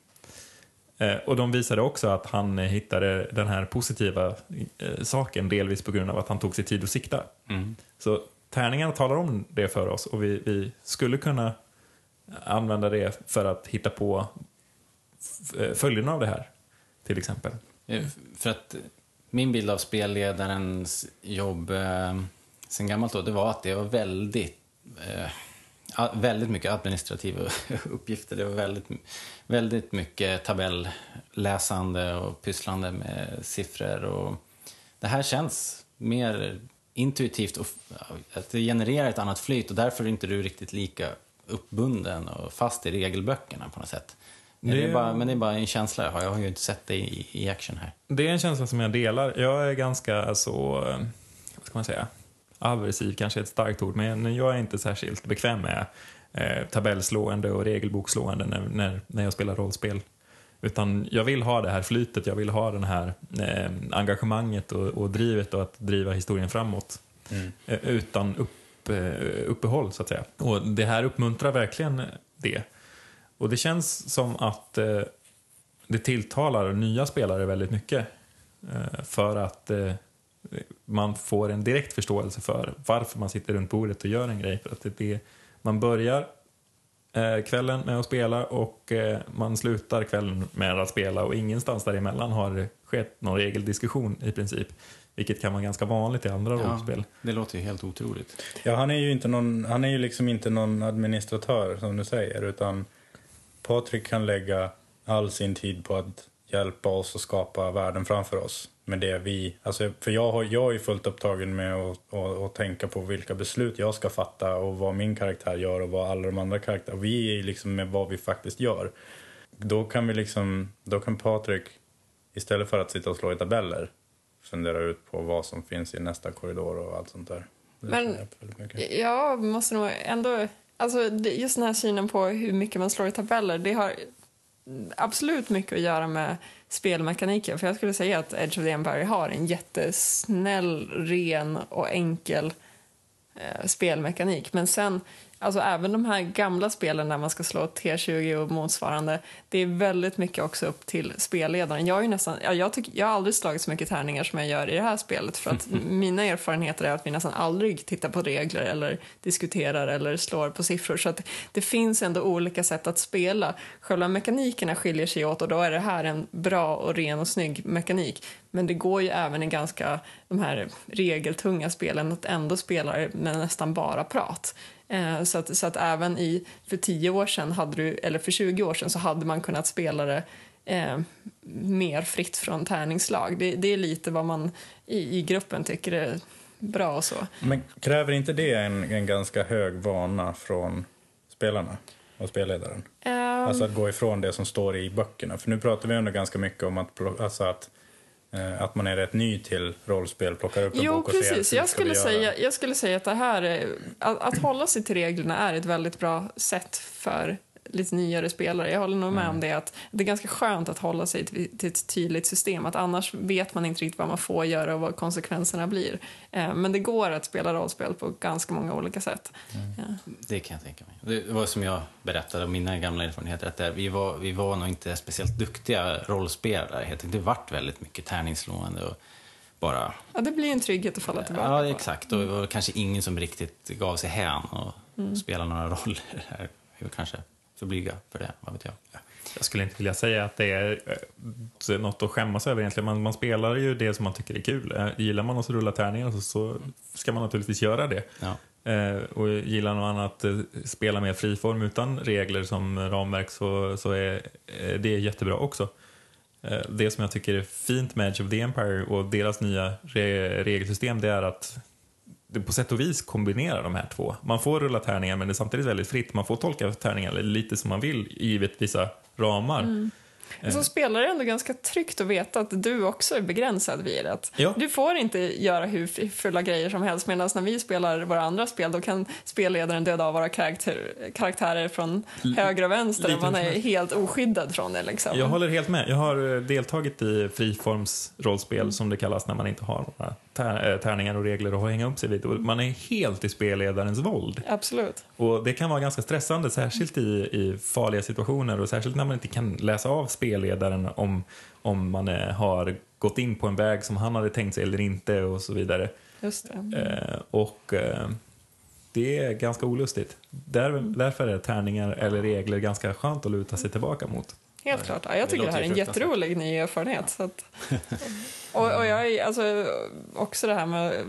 Eh, och de visade också att han eh, hittade den här positiva eh, saken delvis på grund av att han tog sig tid att sikta. Mm. Så tärningarna talar om det för oss och vi, vi skulle kunna använda det för att hitta på eh, följderna av det här, till exempel. Eh, För att min bild av spelledarens jobb eh, sen gammalt då, det var att det var väldigt, eh, väldigt mycket administrativa uppgifter. Det var väldigt, väldigt mycket tabelläsande och pysslande med siffror. Och det här känns mer intuitivt och att det genererar ett annat flyt och därför är inte du riktigt lika uppbunden och fast i regelböckerna på något sätt. Det... Det- är bara, men det är bara en känsla jag har. Jag har ju inte sett det i, i action här. Det är en känsla som jag delar. Jag är ganska så, eh, vad ska man säga, aversiv kanske är ett starkt ord, men jag är inte särskilt bekväm med eh, tabellslående och regelbokslående när, när, när jag spelar rollspel. Utan jag vill ha det här flytet, jag vill ha det här eh, engagemanget och, och drivet och att driva historien framåt. Eh, utan upp, eh, uppehåll, så att säga. Och det här uppmuntrar verkligen det. Och det känns som att eh, det tilltalar nya spelare väldigt mycket. Eh, för att eh, man får en direkt förståelse för varför man sitter runt bordet och gör en grej. För att det, det, man börjar eh, kvällen med att spela och eh, man slutar kvällen med att spela och ingenstans däremellan har det skett någon regeldiskussion i princip. Vilket kan vara ganska vanligt i andra rollspel. det låter ju helt otroligt. Ja, han är ju inte någon, han är ju liksom inte någon administratör som du säger utan Patrik kan lägga all sin tid på att hjälpa oss att skapa världen framför oss. Med det vi, alltså, för jag, har, jag är fullt upptagen med att, att, att tänka på vilka beslut jag ska fatta och vad min karaktär gör och vad alla de andra karaktärerna, vi är liksom med vad vi faktiskt gör. Då kan vi liksom, då kan Patrik istället för att sitta och slå i tabeller fundera ut på vad som finns i nästa korridor och allt sånt där. Det Men- jag måste nog ändå... Alltså, just den här synen på hur mycket man slår i tabeller, det har absolut mycket att göra med spelmekaniken. För jag skulle säga att Edge of the Empire har en jättesnäll, ren och enkel eh, spelmekanik. Men sen, alltså även de här gamla spelen där man ska slå T20 och motsvarande, det är väldigt mycket också upp till spelledaren. Jag, är nästan, ja, jag, tycker, jag har aldrig slagit så mycket tärningar som jag gör i det här spelet för att mina erfarenheter är att vi nästan aldrig tittar på regler eller diskuterar eller slår på siffror. Så att det finns ändå olika sätt att spela. Själva mekanikerna skiljer sig åt och då är det här en bra och ren och snygg mekanik. Men det går ju även i ganska de här regeltunga spelen att ändå spela med nästan bara prat. Eh, så, att, så att även i, för 10 år sedan, hade du, eller för 20 år sedan, så hade man kunnat spela det eh, mer fritt från tärningslag. Det, det är lite vad man i, i gruppen tycker är bra och så. Men kräver inte det en, en ganska hög vana från spelarna och spelledaren? Ehm, Alltså att gå ifrån det som står i böckerna. För nu pratar vi ändå ganska mycket om att, alltså att, att man är rätt ny till rollspel, plockar upp en Jo, bok och ser precis. hur Jag skulle, säga, jag skulle säga att det här är, att, att hålla sig till reglerna är ett väldigt bra sätt för lite nyare spelare. Jag håller nog med Mm. om det att det är ganska skönt att hålla sig till, till ett tydligt system. Att annars vet man inte riktigt vad man får göra och vad konsekvenserna blir. Eh, men det går att spela rollspel på ganska många olika sätt. Ja. Det kan jag tänka mig. Det var som jag berättade om mina gamla erfarenheter. Att vi, var, vi var nog inte speciellt duktiga rollspelare. Helt. Det vart väldigt mycket tärningsslående och bara... ja, det blir en trygghet att falla tillbaka Ja, på. exakt. Och det var kanske ingen som riktigt gav sig hän och Mm. spela några roller. Här. Kanske för blyga för det, vad vet jag. Jag skulle inte vilja säga att det är eh, något att skämmas över egentligen. Man, man spelar ju det som man tycker är kul. Eh, Gillar man att rulla tärningar så, så ska man naturligtvis göra det. Ja. Eh, och gillar annan att eh, spela mer friform utan regler som ramverk så, så är eh, det jättebra också. Eh, det som jag tycker är fint med Edge of the Empire och deras nya re regelsystem det är att på sätt och vis kombinerar de här två. Man får rulla tärningar men det är samtidigt väldigt fritt. Man får tolka tärningar lite som man vill givet vissa ramar. Men Eh. Som spelare är det ändå ganska tryggt att veta att du också är begränsad vid det. Ja. Du får inte göra hur fulla grejer som helst medan när vi spelar våra andra spel då kan spelledaren döda av våra karaktär, karaktärer från höger och vänster och man är helt oskyddad från det. Liksom. Jag håller helt med. Jag har eh, deltagit i friformsrollspel som det kallas när man inte har några tär eh, tärningar och regler att hänga upp sig vid. Och man är helt i spelledarens våld. Absolut. Och det kan vara ganska stressande, särskilt i, i farliga situationer och särskilt när man inte kan läsa av spelledaren om, om man eh, har gått in på en väg som han hade tänkt sig eller inte och så vidare. Just det. Eh, och eh, det är ganska olustigt. Där, därför är tärningar eller regler ganska skönt att luta sig tillbaka mot. Helt klart. Ja, jag Det tycker det, låter här är en jätterolig ny erfarenhet. Så att... och, och jag är alltså också det här med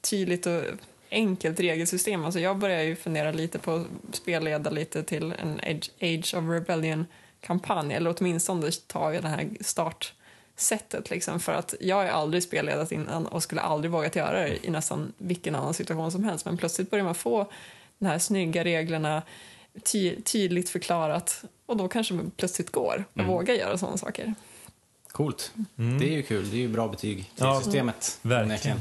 tydligt och enkelt regelsystem. Alltså jag börjar ju fundera lite på att spelleda lite till en Age, Age of Rebellion-kampanj. Eller åtminstone ta det här startsättet. Liksom, för att jag har aldrig spelledat innan och skulle aldrig vågat göra det i nästan vilken annan situation som helst. Men plötsligt börjar man få de här snygga reglerna ty tydligt förklarat och då kanske man plötsligt går och vågar göra sådana saker. Coolt. Det är ju kul. Det är ju bra betyg till Ja, systemet. verkligen. onekligen.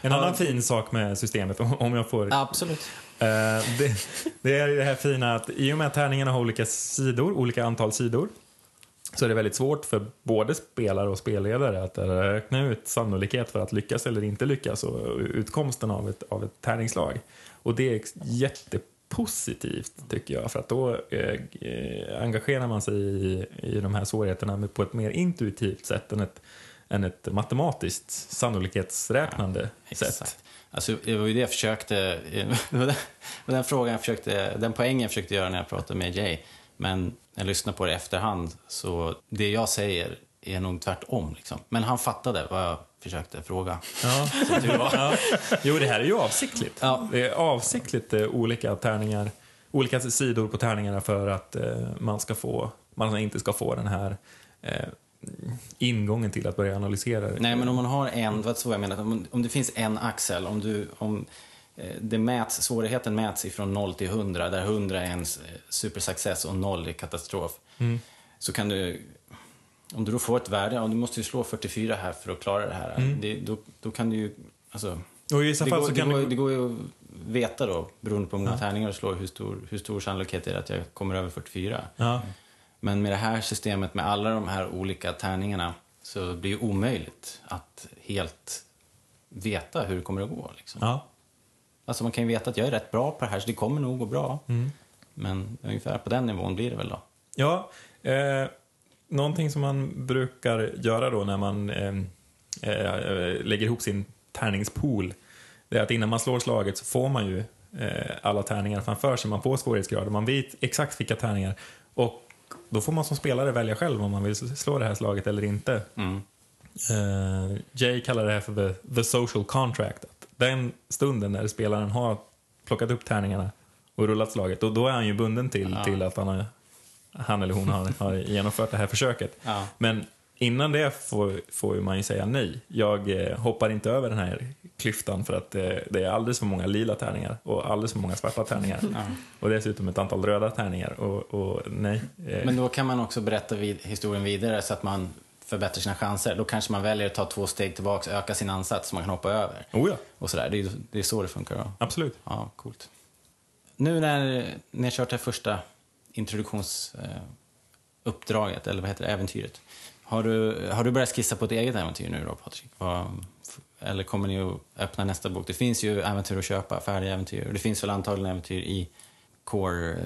En annan fin sak med systemet, om jag får Absolut. Eh, det, det är det här fina att i och med att tärningarna har olika sidor, olika antal sidor, så är det väldigt svårt för både spelare och spelledare att räkna ut sannolikhet för att lyckas eller inte lyckas och utkomsten av ett, av ett tärningslag. Och det är jättepositivt tycker jag, för att då eh, eh, engagerar man sig i, i de här svårigheterna på ett mer intuitivt sätt än ett, än ett matematiskt sannolikhetsräknande sätt. Exakt. Alltså, det var ju det jag försökte, var den, frågan jag försökte, den poängen jag försökte göra när jag pratade med Jay. Men när jag lyssnar på det i efterhand, så det jag säger är nog tvärtom. Liksom. Men han fattade vad jag försökte fråga. Ja. ja. Jo, det här är ju avsiktligt. Ja. Det är avsiktligt eh, olika tärningar, olika sidor på tärningarna för att eh, man ska få, man inte ska få den här eh, ingången till att börja analysera. Nej, men om man har en, var så jag menade, om, om det finns en axel, om du, om eh, det mäts, svårigheten mäts ifrån 0 till 100, där 100 är en s- supersuccess och 0 är katastrof. Så kan du, om du då får ett värde, ja, du måste ju slå 44 här för att klara det här. Det, då, då kan du ju, alltså, Och i vissa det, fall går, så det, kan går, det... det går ju att veta då, beroende på hur många tärningar du slår, hur stor, hur stor sannolikhet är det att jag kommer över 44. Ja. Men med det här systemet med alla de här olika tärningarna så blir det omöjligt att helt veta hur det kommer att gå. Liksom. Ja. Alltså man kan ju veta att jag är rätt bra på det här så det kommer nog gå bra. Mm. Men ungefär på den nivån blir det väl då. Ja, eh, någonting som man brukar göra då när man eh, eh, lägger ihop sin tärningspool, det är att innan man slår slaget så får man ju eh, alla tärningar framför sig, man får svårighetsgrader, man vet exakt vilka tärningar och då får man som spelare välja själv om man vill slå det här slaget eller inte. Mm. Eh, Jay kallar det här för the, the social contract. Att den stunden när spelaren har plockat upp tärningarna och rullat slaget, och då är han ju bunden till, Ja. till att han har han eller hon har, har genomfört det här försöket. Ja. Men innan det får, får man ju säga nej. Jag eh, hoppar inte över den här klyftan för att eh, det är alldeles för många lila tärningar och alldeles för många svarta tärningar. Och dessutom ett antal röda tärningar och, och nej. Eh, Men då kan man också berätta vid, historien vidare så att man förbättrar sina chanser. Då kanske man väljer att ta två steg tillbaka och öka sin ansats så man kan hoppa över. oh ja, Och sådär. Det är, det är så det funkar då. absolut. Ja, coolt. Nu när ni har kört det första introduktionsuppdraget, eller vad heter det, äventyret. Har du, har du börjat skissa på ett eget äventyr nu då, Patrik? Vad, eller kommer ni att öppna nästa bok? Det finns ju äventyr att köpa, färdiga äventyr. Och Det finns väl antagligen äventyr i Core uh,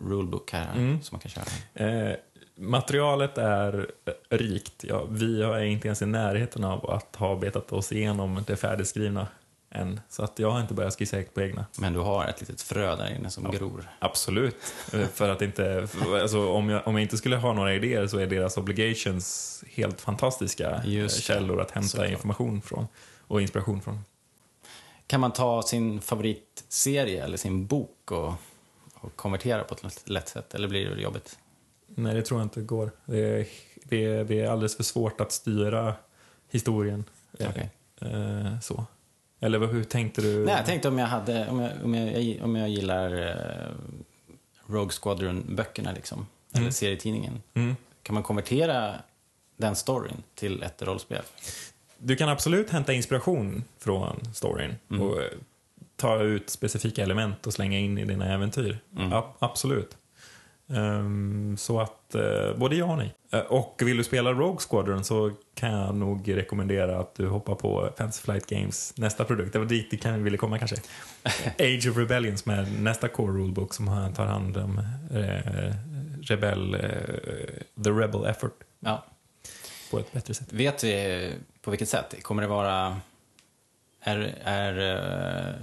Rulebook här som man kan köra. Eh, materialet är eh, rikt. Ja, vi är inte ens i närheten av att ha betat oss igenom det färdigskrivna än. Så att jag har inte börjat skissa på egna. Men du har ett litet frö där inne som gror. Absolut. Eh, För att inte, för- alltså, om, jag, om jag inte skulle ha några idéer så är deras obligations helt fantastiska Just eh, det. källor att hämta Såklart. information från och inspiration från. Kan man ta sin favoritserie eller sin bok och, och konvertera på ett lätt sätt? Eller blir det jobbigt? Nej, det tror jag inte går. Det är, det är, det är alldeles för svårt att styra historien. Eh, Okej. eh, så. Eller hur tänkte du? Nej, jag tänkte om jag, hade, om jag, om jag, om jag gillar eh, Rogue Squadron-böckerna, liksom, eller serietidningen. Mm. Kan man konvertera den storyn till ett rollspel? Du kan absolut hämta inspiration från storyn Mm. och eh, ta ut specifika element och slänga in i dina äventyr. Mm. A- absolut. Ehm, så att eh, både ja och nej. Eh, och vill du spela Rogue Squadron så kan jag nog rekommendera att du hoppar på Fantasy Flight Games nästa produkt. Det var dit du kan, ville komma kanske. Age of Rebellion som är nästa core rulebook som tar hand om eh, Rebel, The Rebel Effort Ja. på ett bättre sätt. Vet vi på vilket sätt? Kommer det vara... Är, är uh,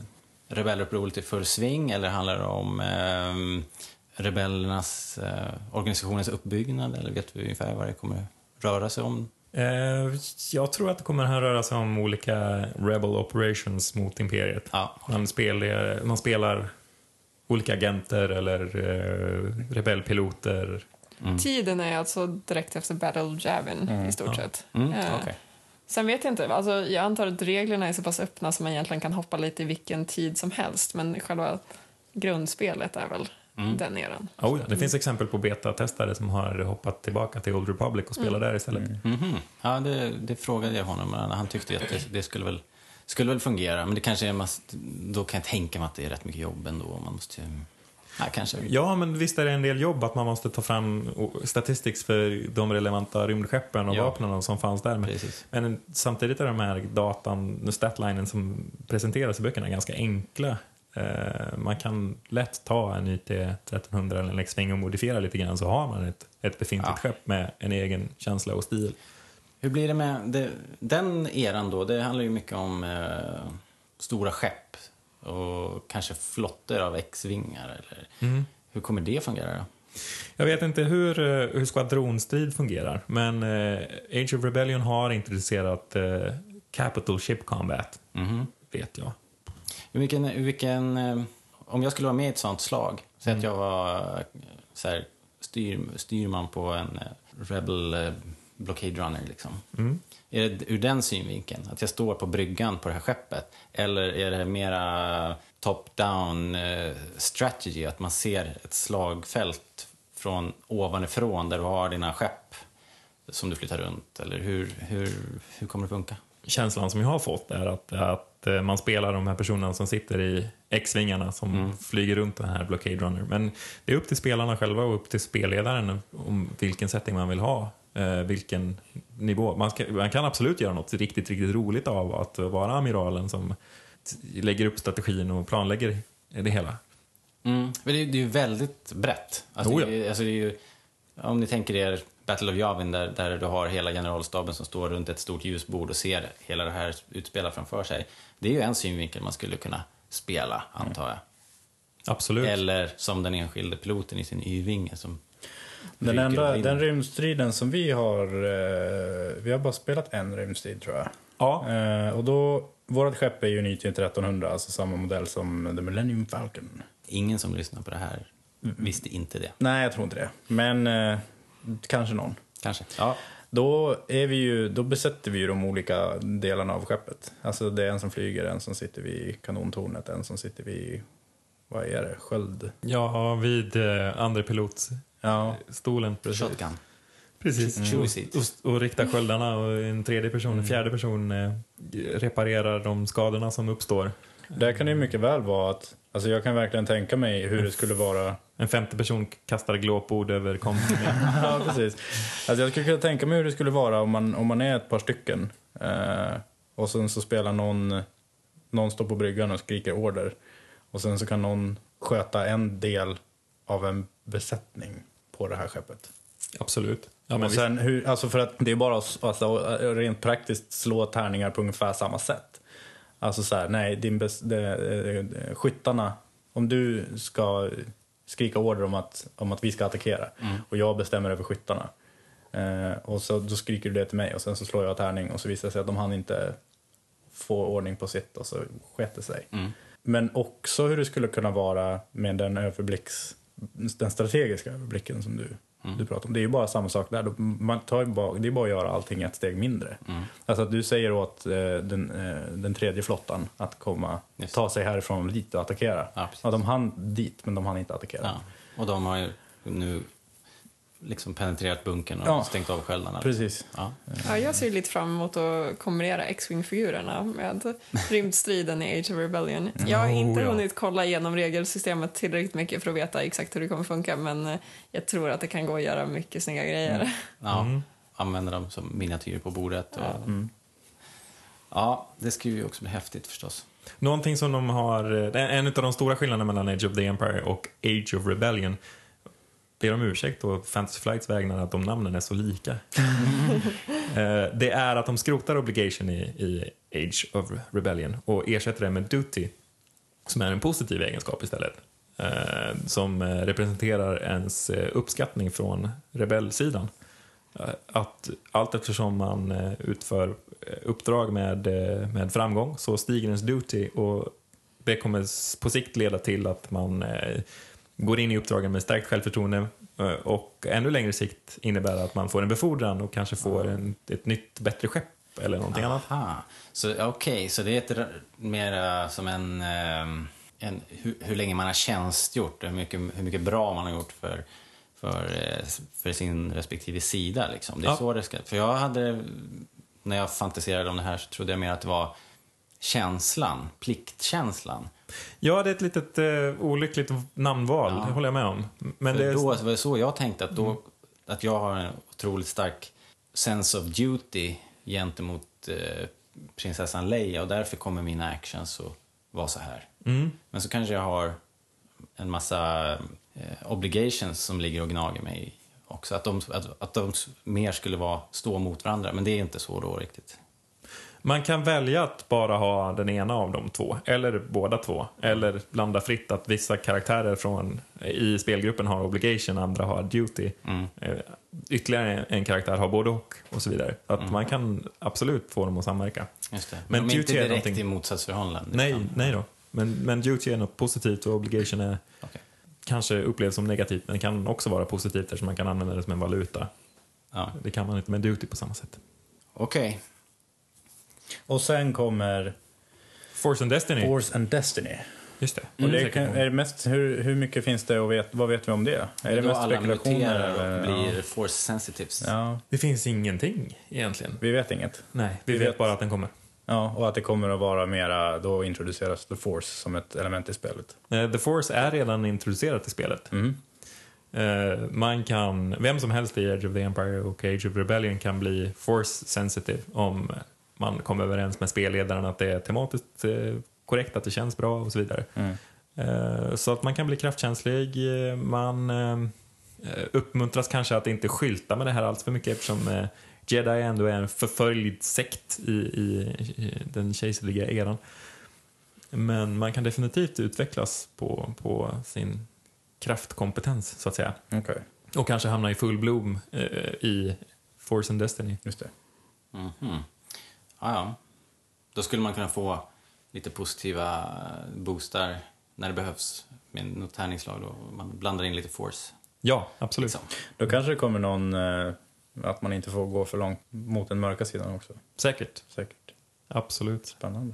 rebellupproret i full sving eller handlar det om eh, rebellernas, eh, organisationens uppbyggnad? Eller vet vi ungefär vad det kommer röra sig om? Eh, jag tror att det kommer här röra sig om olika Rebel Operations mot Imperiet. Ja, Man spelar, man spelar olika agenter eller eh, rebellpiloter. Tiden är alltså direkt efter Battle of Javin i stort sett. Mm, Eh, okej. Sen vet jag inte, alltså, jag antar att reglerna är så pass öppna som man egentligen kan hoppa lite i vilken tid som helst, men själva grundspelet är väl den eran. Oh, ja. Det finns exempel på betatestare som har hoppat tillbaka till Old Republic och spelar där istället. Mhm. Ja, det, det frågade jag honom. men Han tyckte att det, det skulle, väl, skulle väl fungera. Men det kanske är mass, då kan jag tänka mig att det är rätt mycket jobb ändå. Man måste ju... Nej, kanske. Ja, men visst är det en del jobb att man måste ta fram statistics för de relevanta rymdskeppen och Ja. vapnen som fanns där. Men, men stammtidigt är de här datan, statlinen som presenteras i böckerna ganska enkla. Eh, man kan lätt ta en YT 1300 eller en X-Wing och modifiera lite grann så har man ett, ett befintligt Ja. skepp med en egen känsla och stil. Hur blir det med det, den eran då? Det handlar ju mycket om eh, stora skepp och kanske flottor av X-vingar. Mm. Hur kommer det fungera då? Jag vet inte hur, eh, hur skvadronstrid fungerar, men eh, Age of Rebellion har introducerat eh, Capital Ship Combat, Mhm. vet jag. Vilken, vilken, eh, om jag skulle vara med i ett sånt slag, säg att jag var eh, så här, styr, styrman på en eh, Rebel Blockade Runner. Liksom. Mm. Är det ur den synvinkeln? Att jag står på bryggan på det här skeppet? Eller är det mera top-down strategy? Att man ser ett slagfält från ovanifrån där du har dina skepp som du flyttar runt? Eller hur, hur, hur kommer det funka? känslan som jag har fått är att, att eh, man spelar de här personerna som sitter i X-vingarna som flyger runt den här Blockade Runner. Men det är upp till spelarna själva och upp till spelledaren om vilken setting man vill ha. Eh, vilken nivå. Man, ska, man kan absolut göra något riktigt, riktigt roligt av att vara amiralen som lägger upp strategin och planlägger det hela. Mm. Men det, är, det är ju väldigt brett. Alltså, Oh ja. det alltså, det är ju, om ni tänker er Battle of Yavin där, där du har hela generalstaben som står runt ett stort ljusbord och ser hela det här utspela framför sig. Det är ju en synvinkel man skulle kunna spela, antar jag. Absolut. Eller som den enskilde piloten i sin Y-vinge som Den, enda, den rymdstriden som vi har, eh, vi har bara spelat en rymdstrid tror jag. Ja, Eh, och då, vårt skepp är ju YT 1300, alltså samma modell som The Millennium Falcon. Ingen som lyssnar på det här visste inte det. Nej, jag tror inte det. Men eh, kanske någon. Kanske. Ja. Då, är vi ju, då besätter vi ju de olika delarna av skeppet. Alltså det är en som flyger, en som sitter vid kanontornet, en som sitter vid, vad är det, sköld? Ja, vid eh, andra pilotstolen. Ja, Shotgun. Precis. Mm. Och, och rikta sköldarna och en tredje person, en fjärde person eh, reparerar de skadorna som uppstår. Där kan det ju mycket väl vara att, alltså jag kan verkligen tänka mig hur det skulle vara En femte person kastar glåpord över kompisen. ja, precis. Alltså jag skulle kunna tänka mig hur det skulle vara om man, om man är ett par stycken eh, och sen så spelar någon, någon står på bryggan och skriker order och sen så kan någon sköta en del av en besättning på det här skeppet. Absolut. Ja, men och sen hur, alltså för att det är bara att alltså, rent praktiskt slå tärningar på ungefär samma sätt. Alltså så här, nej, din bes, de, de, skyttarna, om du ska skrika order om att, om att vi ska attackera och jag bestämmer över skyttarna. Eh, och så då skriker du det till mig och sen så slår jag tärning och så visar det sig att de hann inte få ordning på sitt och så sket det sig. Men också hur det skulle kunna vara med den överblicks, den strategiska överblicken som du, du pratar om. Det är ju bara samma sak där. Man tar bara, det är bara att göra allting ett steg mindre. Alltså att du säger åt eh, den, eh, den tredje flottan att komma, Just ta sig härifrån dit och attackera. Ja. Ja, de hann dit, men de hann inte attackera. Ja. Och de har ju nu liksom penetrerat bunkern och Ja. stängt av sköldarna. Precis. Ja. Ja, jag ser lite fram emot att kombinera X-Wing-figurerna med rymdstriden i Age of Rebellion. Jag har inte Oh, ja. hunnit kolla igenom regelsystemet tillräckligt mycket för att veta exakt hur det kommer funka, men eh, jag tror att det kan gå att göra mycket snygga grejer. Ja. Använda dem som miniatyrer på bordet. Och... Ja. det skulle ju också bli häftigt förstås. Någonting som de har, eh, en av de stora skillnaderna mellan Age of the Empire och Age of Rebellion ber om ursäkt på Fantasy Flights vägnar att de namnen är så lika. Eh, det är att de skrotar obligation i, i Age of Rebellion och ersätter det med duty, som är en positiv egenskap istället. Eh, som eh, representerar ens eh, uppskattning från rebellsidan. Eh, Att allt eftersom man utför uppdrag med, med framgång så stiger ens duty och det kommer på sikt leda till att man går in i uppdragen med stärkt självförtroende eh, och ännu längre sikt innebär att man får en befordran och kanske får en, ett nytt, bättre skepp eller någonting annat. Aha. Så okej, så det är ett, mer som en... ehm, en hur, hur länge man har tjänstgjort hur mycket, hur mycket bra man har gjort för, för, eh, för sin respektive sida. Liksom. Det är Ja. så det ska... För jag hade... När jag fantiserade om det här så trodde jag mer att det var känslan, pliktkänslan. Ja, det är ett litet eh, olyckligt namnval, det håller jag med om. Men För det är, då var det så jag tänkte, att, då, att jag har en otroligt stark sense of duty gentemot eh, prinsessan Leia och därför kommer mina actions att vara så här. mm, Men så kanske jag har en massa eh, obligations som ligger och gnager mig också. Att de, att, att de mer skulle vara, stå mot varandra, men det är inte så då riktigt. Man kan välja att bara ha den ena av de två, eller båda två. Eller blanda fritt att vissa karaktärer från, i spelgruppen har obligation, andra har duty. Eh, Ytterligare en karaktär har både och, och så vidare. Att man kan absolut få dem att samverka. Just det. Men Men de är inte duty är direkt någonting- i motsatsförhållande. Nej, utan- nej då. Men, men duty är något positivt och obligation är Okej. kanske upplevs som negativt, men kan också vara positivt eftersom man kan använda det som en valuta. Ja. Det kan man inte med duty på samma sätt. Okej. Och sen kommer Force and Destiny. Force and Destiny. Just det. Och Mm, det säkert kan, är det mest, hur, hur mycket finns det och vet, vad vet vi om det? Är det då mest alla spekulationer? eller? och blir force sensitives. Ja. ja, det finns ingenting egentligen. vi vet inget. Nej, vi, Vi vet, vet- bara att den kommer. Ja, och att det kommer att vara mera, då introduceras The Force som ett element i spelet. Eh, The Force är redan introducerat i spelet. Mm. Eh, man kan, vem som helst i Age of the Empire och Age of Rebellion kan bli Force sensitive om man kommer överens med spelledaren att det är tematiskt eh, korrekt, att det känns bra och så vidare. Mm. Eh, så att man kan bli kraftkänslig. eh, Man uppmuntras kanske att inte skylta med det här alls för mycket eftersom Jedi ändå är en förföljd sekt i, i, den kejserliga eran. Men man kan definitivt utvecklas på, på sin kraftkompetens, så att säga. Okej, Och kanske hamna i full bloom eh, i Force and Destiny. just det. Mhm. Ja, ja. Då skulle man kunna få lite positiva boostar när det behövs med något tärningslag då man blandar in lite force. Ja, absolut. Liksom. Då kanske det kommer någon, eh, att man inte får gå för långt mot den mörka sidan också. Säkert. Säkert. Absolut. Spännande.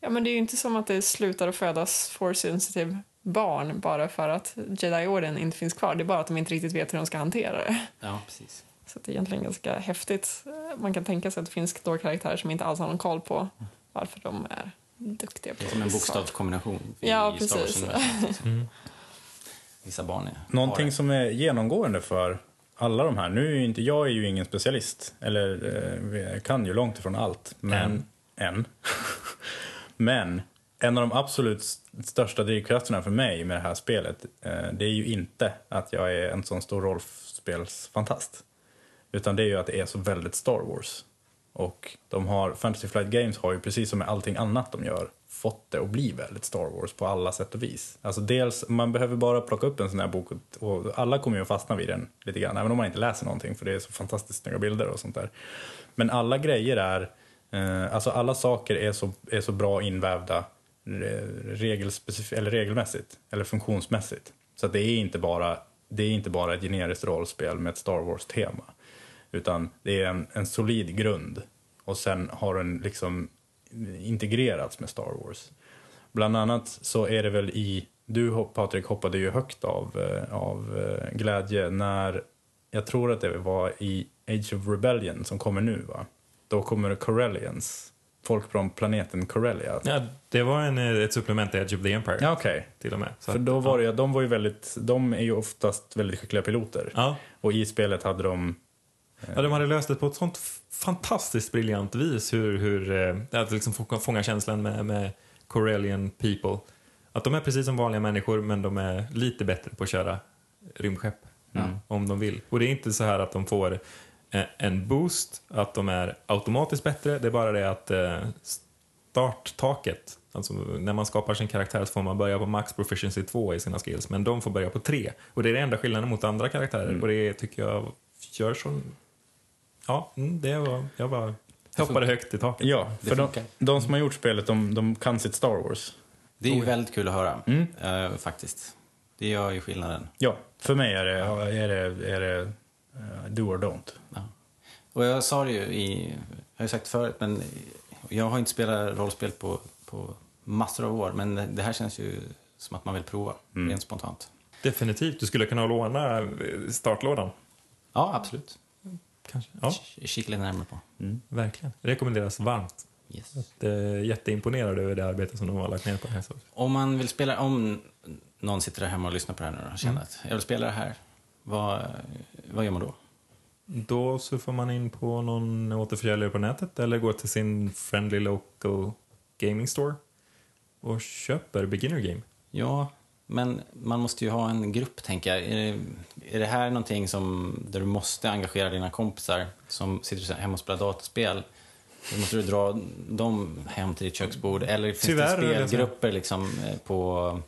Ja, men det är ju inte som att det slutar att födas force-sensitive barn bara för att Jedi-orden inte finns kvar. Det är bara att de inte riktigt vet hur de ska hantera det. Ja, precis. Så det är egentligen ganska häftigt. Man kan tänka sig att det finns då karaktärer som inte alls har någon koll på varför de är duktiga på Det är som en bokstavskombination i Ja, Star Wars. Mm. Vissa barn är Någonting som är genomgående för alla de här, nu är ju inte, jag är ju ingen specialist, eller eh, kan ju långt ifrån allt, men än. men en av de absolut största drivkrafterna för mig med det här spelet, eh, det är ju inte att jag är en sån stor rollspelsfantast. Utan det är ju att det är så väldigt Star Wars. Och de har, Fantasy Flight Games har ju precis som med allting annat de gör fått det att bli väldigt Star Wars på alla sätt och vis. Alltså dels, man behöver bara plocka upp en sån här bok och, alla kommer ju att fastna vid den lite grann, även om man inte läser någonting för det är så fantastiskt snygga bilder och sånt där. Men alla grejer är, eh, alltså alla saker är så, är så bra invävda regelspecif- eller regelmässigt, eller funktionsmässigt. Så att det är inte bara, det är inte bara ett generiskt rollspel med ett Star Wars-tema. Utan det är en, en solid grund och sen har den liksom integrerats med Star Wars. Bland annat så är det väl i, du Patrik hoppade ju högt av, eh, av eh, glädje när, jag tror att det var i Age of Rebellion som kommer nu va? Då kommer Corellians, folk från planeten Corellia. Ja, det var en, eh, ett supplement till Edge of the Empire Ja, okej. till och med. Så För då var ja. det, de var ju väldigt, de är ju oftast väldigt skickliga piloter. Ja. Och i spelet hade de Ja, de hade löst det på ett sånt fantastiskt briljant vis hur, hur eh, att liksom få- fånga känslan med, med Corellian people. Att de är precis som vanliga människor men de är lite bättre på att köra rymdskepp. Om de vill. Och det är inte så här att de får eh, en boost, att de är automatiskt bättre. Det är bara det att eh, starttaket, alltså när man skapar sin karaktär så får man börja på max proficiency 2 i sina skills, men de får börja på 3. Och det är det enda skillnaden mot andra karaktärer. Och det tycker jag gör så... Ja, mm, det var... Jag bara hoppade högt i taket. Ja, för de, de som har gjort spelet, de, de kan sitt Star Wars. Det är ju väldigt kul att höra, Mm. eh, faktiskt. Det gör ju skillnaden. Ja, för mig är det, är det, är det eh, do or don't. Ja. Och jag sa det ju i, jag har ju sagt förut, men jag har inte spelat rollspel på, på massor av år, men det här känns ju som att man vill prova, rent spontant. Definitivt. Du skulle kunna låna eh, startlådan. Ja, absolut. Kanske. Ja, Kika lite närmare på. verkligen. Rekommenderas varmt. Yes. Det är jätteimponerad över det arbete som de har lagt ner på det. Om man vill spela, om någon sitter där hemma och lyssnar på det här nu och känner Mm. att jag vill spela det här, vad, vad gör man då? Då surfar man in på någon återförsäljare på nätet eller går till sin friendly local gaming store och köper beginner game. Ja, men man måste ju ha en grupp, tänker jag. Är det, är det här någonting som, där du måste engagera dina kompisar som sitter hemma och spelar dataspel? Då måste du dra dem hem till ditt köksbord? Eller finns Tyvärr, det spelgrupper liksom, eh, på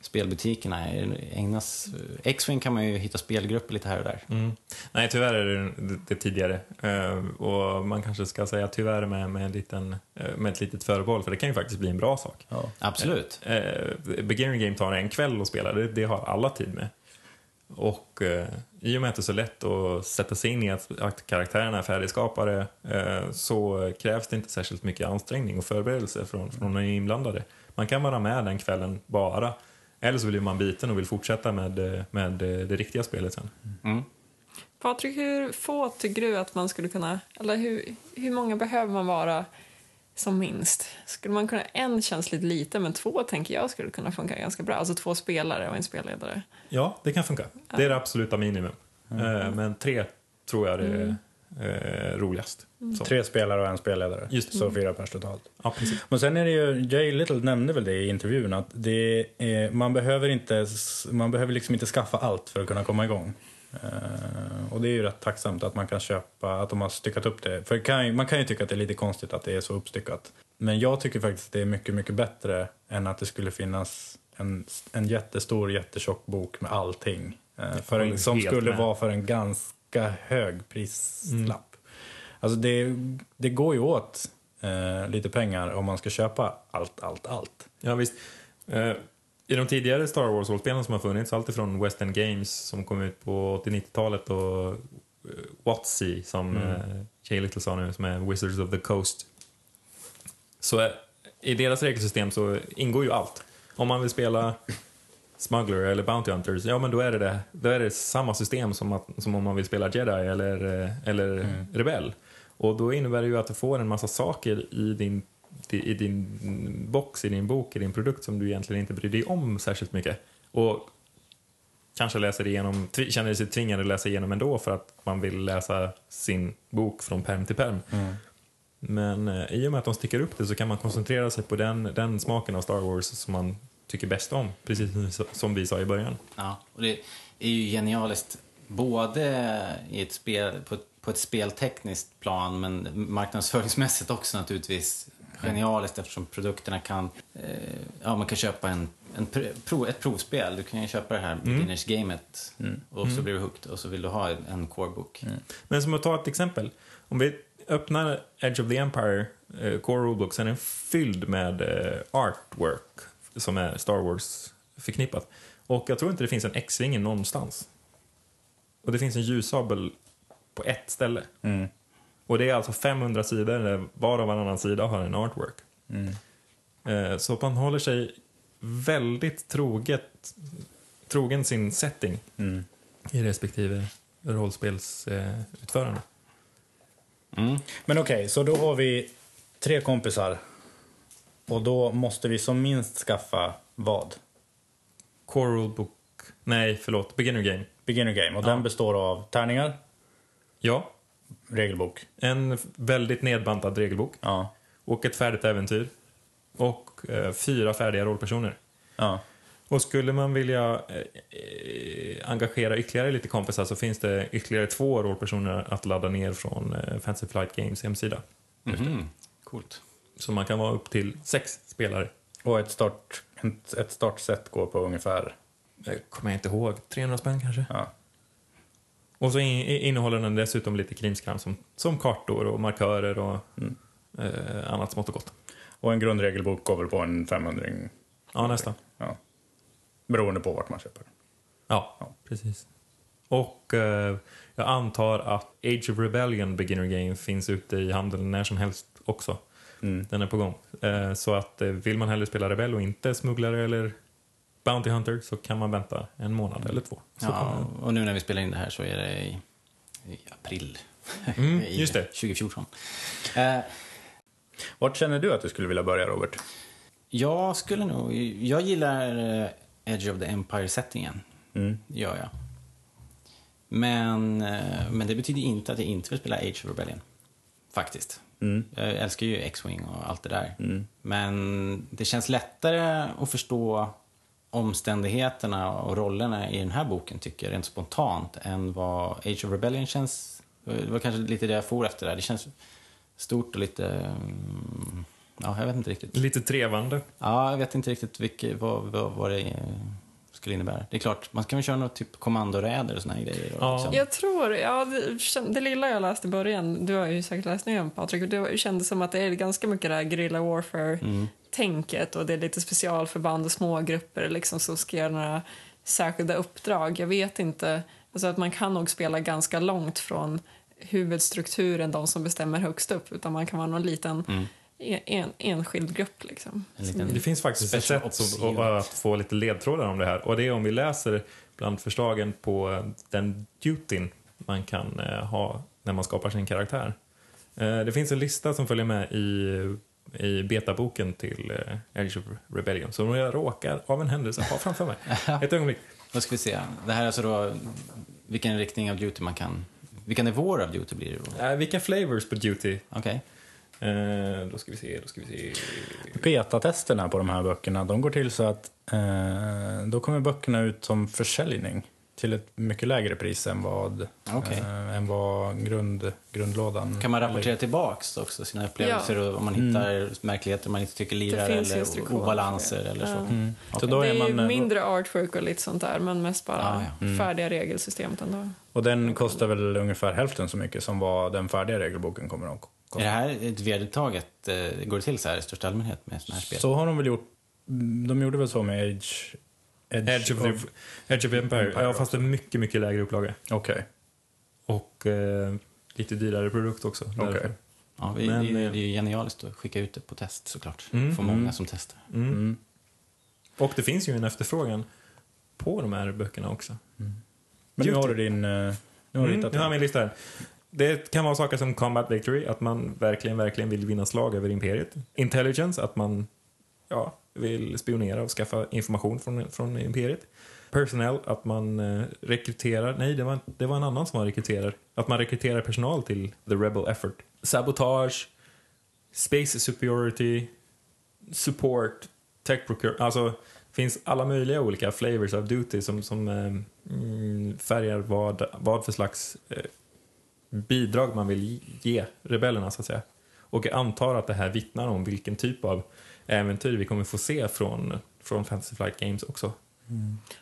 spelbutikerna? Ägnas, X-Wing kan man ju hitta spelgrupper lite här och där. Mm. Nej, tyvärr är det det, det tidigare. Eh, och man kanske ska säga tyvärr med, med, en liten, eh, med ett litet förbehåll, för det kan ju faktiskt bli en bra sak. Absolut. Eh, beginner game tar en kväll att spela, det, det har alla tid med. Och eh, i och med att det är så lätt att sätta sig in i att, att karaktärerna är färdigskapade eh, så krävs det inte särskilt mycket ansträngning och förberedelse från, från de inblandade. Man kan vara med den kvällen bara. Eller så blir man biten och vill fortsätta med, med det riktiga spelet sen. Mm. Patrik, hur få tycker du att man skulle kunna... Eller hur, hur många behöver man vara som minst? Skulle man kunna... En känns lite lite, men två tänker jag skulle kunna funka ganska bra. Alltså två spelare och en spelledare. Ja, det kan funka. Det är det absoluta minimum. Eh, men tre tror jag det är eh, roligast. Så. Tre spelare och en spelledare. Just det. Så fyra pers totalt. Ja, precis. Men sen är det ju, Jay Little nämnde väl det i intervjun, att det är, man, behöver inte, man behöver liksom inte skaffa allt för att kunna komma igång. Eh, och det är ju rätt tacksamt att man kan köpa, att de har styckat upp det. För kan, man kan ju tycka att det är lite konstigt att det är så uppstyckat. Men jag tycker faktiskt att det är mycket, mycket bättre än att det skulle finnas en, en jättestor, jättetjock bok med allting. Eh, för en, som skulle med. vara för en ganska hög prislapp. Alltså det, det går ju åt eh, lite pengar om man ska köpa allt, allt, allt. Ja, visst. Eh, I de tidigare Star Wars-rollspelen som har funnits, alltifrån West End Games som kom ut på 80-90-talet och uh, WotC som mm. uh, Jay Little sa nu, som är Wizards of the Coast. Så uh, i deras regelsystem så ingår ju allt. Om man vill spela Smuggler eller Bounty Hunters, ja men då är det, det, då är det samma system som, att, som om man vill spela Jedi eller, eh, eller mm. Rebell. Och då innebär det ju att du får en massa saker i din, i din box, i din bok, i din produkt som du egentligen inte bryr dig om särskilt mycket. Och kanske läser igenom, känner sig tvingad att läsa igenom ändå för att man vill läsa sin bok från perm till perm. Mm. Men eh, i och med att de sticker upp det så kan man koncentrera sig på den, den smaken av Star Wars som man tycker bäst om, precis som vi sa i början. Ja, och det är ju genialiskt både i ett spel, på, ett, på ett speltekniskt plan men marknadsföringsmässigt också naturligtvis genialiskt eftersom produkterna kan, eh, ja man kan köpa en, en prov, ett provspel, du kan ju köpa det här mm. beginners gamet mm. och så mm. blir du hooked och så vill du ha en core-book. Mm. Men som att ta ett exempel, om vi öppnar Edge of the Empire eh, Core Rulebook så är den fylld med eh, artwork som är Star Wars förknippat. Och jag tror inte det finns en X-ring någonstans. Och det finns en ljussabel på ett ställe. Mm. Och det är alltså 500 sidor där var och varannan sida har en artwork. Mm. Eh, så man håller sig väldigt troget, trogen sin setting mm. i respektive rollspelsutförande. Mm. Men okej, okay, så då har vi tre kompisar och då måste vi som minst skaffa vad? Core Rulebook. Nej, förlåt. Beginner Game. Beginner Game. Och ja. den består av tärningar? Ja. Regelbok? En väldigt nedbantad regelbok. Ja. Och ett färdigt äventyr. Och eh, fyra färdiga rollpersoner. Ja. Och skulle man vilja eh, engagera ytterligare lite kompisar så finns det ytterligare två rollpersoner att ladda ner från eh, Fancy Flight Games hemsida. Mm -hmm. Coolt. Så man kan vara upp till sex spelare. Och ett, start, ett, startset går på ungefär? Det kommer jag inte ihåg. 300 spänn kanske? Ja. Och så innehåller den dessutom lite krimskram som, som kartor och markörer och mm. eh, annat smått och gott. Och en grundregelbok går väl på en 500 Ja, nästan. Ja. Beroende på vart man köper. Ja, ja, precis. Och eh, jag antar att Age of Rebellion Beginner Game finns ute i handeln när som helst också. Mm. Den är på gång. Eh, så att eh, vill man hellre spela Rebell och inte smugglare eller Bounty Hunter så kan man vänta en månad eller två. Så ja, och nu när vi spelar in det här så är det i, i april. Mm, just det. 2014. Eh, Vart känner du att du skulle vilja börja, Robert? Jag skulle nog... Jag gillar eh, Edge of the Empire-settingen. Mm. gör jag. Men, men det betyder inte att jag inte vill spela Age of Rebellion. Faktiskt. Mm. Jag älskar ju X-Wing och allt det där. Mm. Men det känns lättare att förstå omständigheterna och rollerna i den här boken, tycker jag, rent spontant, än vad Age of Rebellion känns... Det var kanske lite det jag for efter där. Det känns stort och lite... Mm, ja, jag vet inte riktigt. Lite trevande. Ja, jag vet inte riktigt vilket, vad, vad, vad det skulle innebära. Det är klart, man kan väl köra något typ kommandoräder och såna grejer. Ja. Liksom. Jag tror, ja, det, det, lilla jag läste i början, du har ju säkert läst ner Patrik, det kändes som att det är ganska mycket det här guerrilla warfare-tänket mm. och det är lite specialförband och små grupper liksom, som ska göra några särskilda uppdrag. Jag vet inte, alltså att man kan nog spela ganska långt från huvudstrukturen, de som bestämmer högst upp, utan man kan vara någon liten mm en, enskild grupp. Liksom. En det finns faktiskt ett sätt att, att få lite ledtrådar om det här. Och det är om vi läser bland förslagen på den dutyn man kan eh, ha när man skapar sin karaktär. Eh, det finns en lista som följer med i, i betaboken till eh, Age of Rebellion som jag råkar av en händelse ha framför mig. Ett ögonblick. Då ska vi se. Det här är alltså då vilken riktning av duty man kan... Vilka nivåer av duty blir det då? vilka flavors på duty. Okej. Okay. Eh, då ska vi se, då ska vi se. Betatesterna på de här böckerna, de går till så att eh, då kommer böckerna ut som försäljning till ett mycket lägre pris än vad, okay. eh, än vad grund, grundlådan... Kan man rapportera eller... tillbaks också sina upplevelser ja. om man hittar mm. märkligheter man inte tycker lirar eller obalanser eller så? Mm. Okay. så då det är, man, mindre artwork och lite sånt där men mest bara ah, ja. mm. färdiga regelsystemet ändå. Och den kostar väl ungefär hälften så mycket som vad den färdiga regelboken kommer att är det här ett vedertaget, eh, går det till så här i största allmänhet med sådana här spel? Så har de väl gjort De gjorde väl så med Age... Edge of, the, Edge of Empire, Empire ja fast en mycket, mycket lägre upplaga. Okej. Och eh, lite dyrare produkt också. Okej. Ja, vi, Men, det, är ju- eh, det är ju genialiskt att skicka ut det på test såklart. Mm. Få många Mm. som testar. Mm. Mm. Och det finns ju en efterfrågan på de här böckerna också. Men nu har du din... eh, Nu har du Mm, hittat nu har jag min lista här. Det kan vara saker som combat victory, att man verkligen, verkligen vill vinna slag över imperiet. Intelligence, att man ja, vill spionera och skaffa information från, från imperiet. Personnel, att man eh, rekryterar, nej det var, det var en annan som man rekryterar. Att man rekryterar personal till the rebel effort. Sabotage, space superiority, support, tech procure, alltså det finns alla möjliga olika flavors of duty som, som eh, mm, färgar vad, vad för slags eh, bidrag man vill ge rebellerna så att säga. Och jag antar att det här vittnar om vilken typ av äventyr vi kommer få se från, från Fantasy Flight Games också.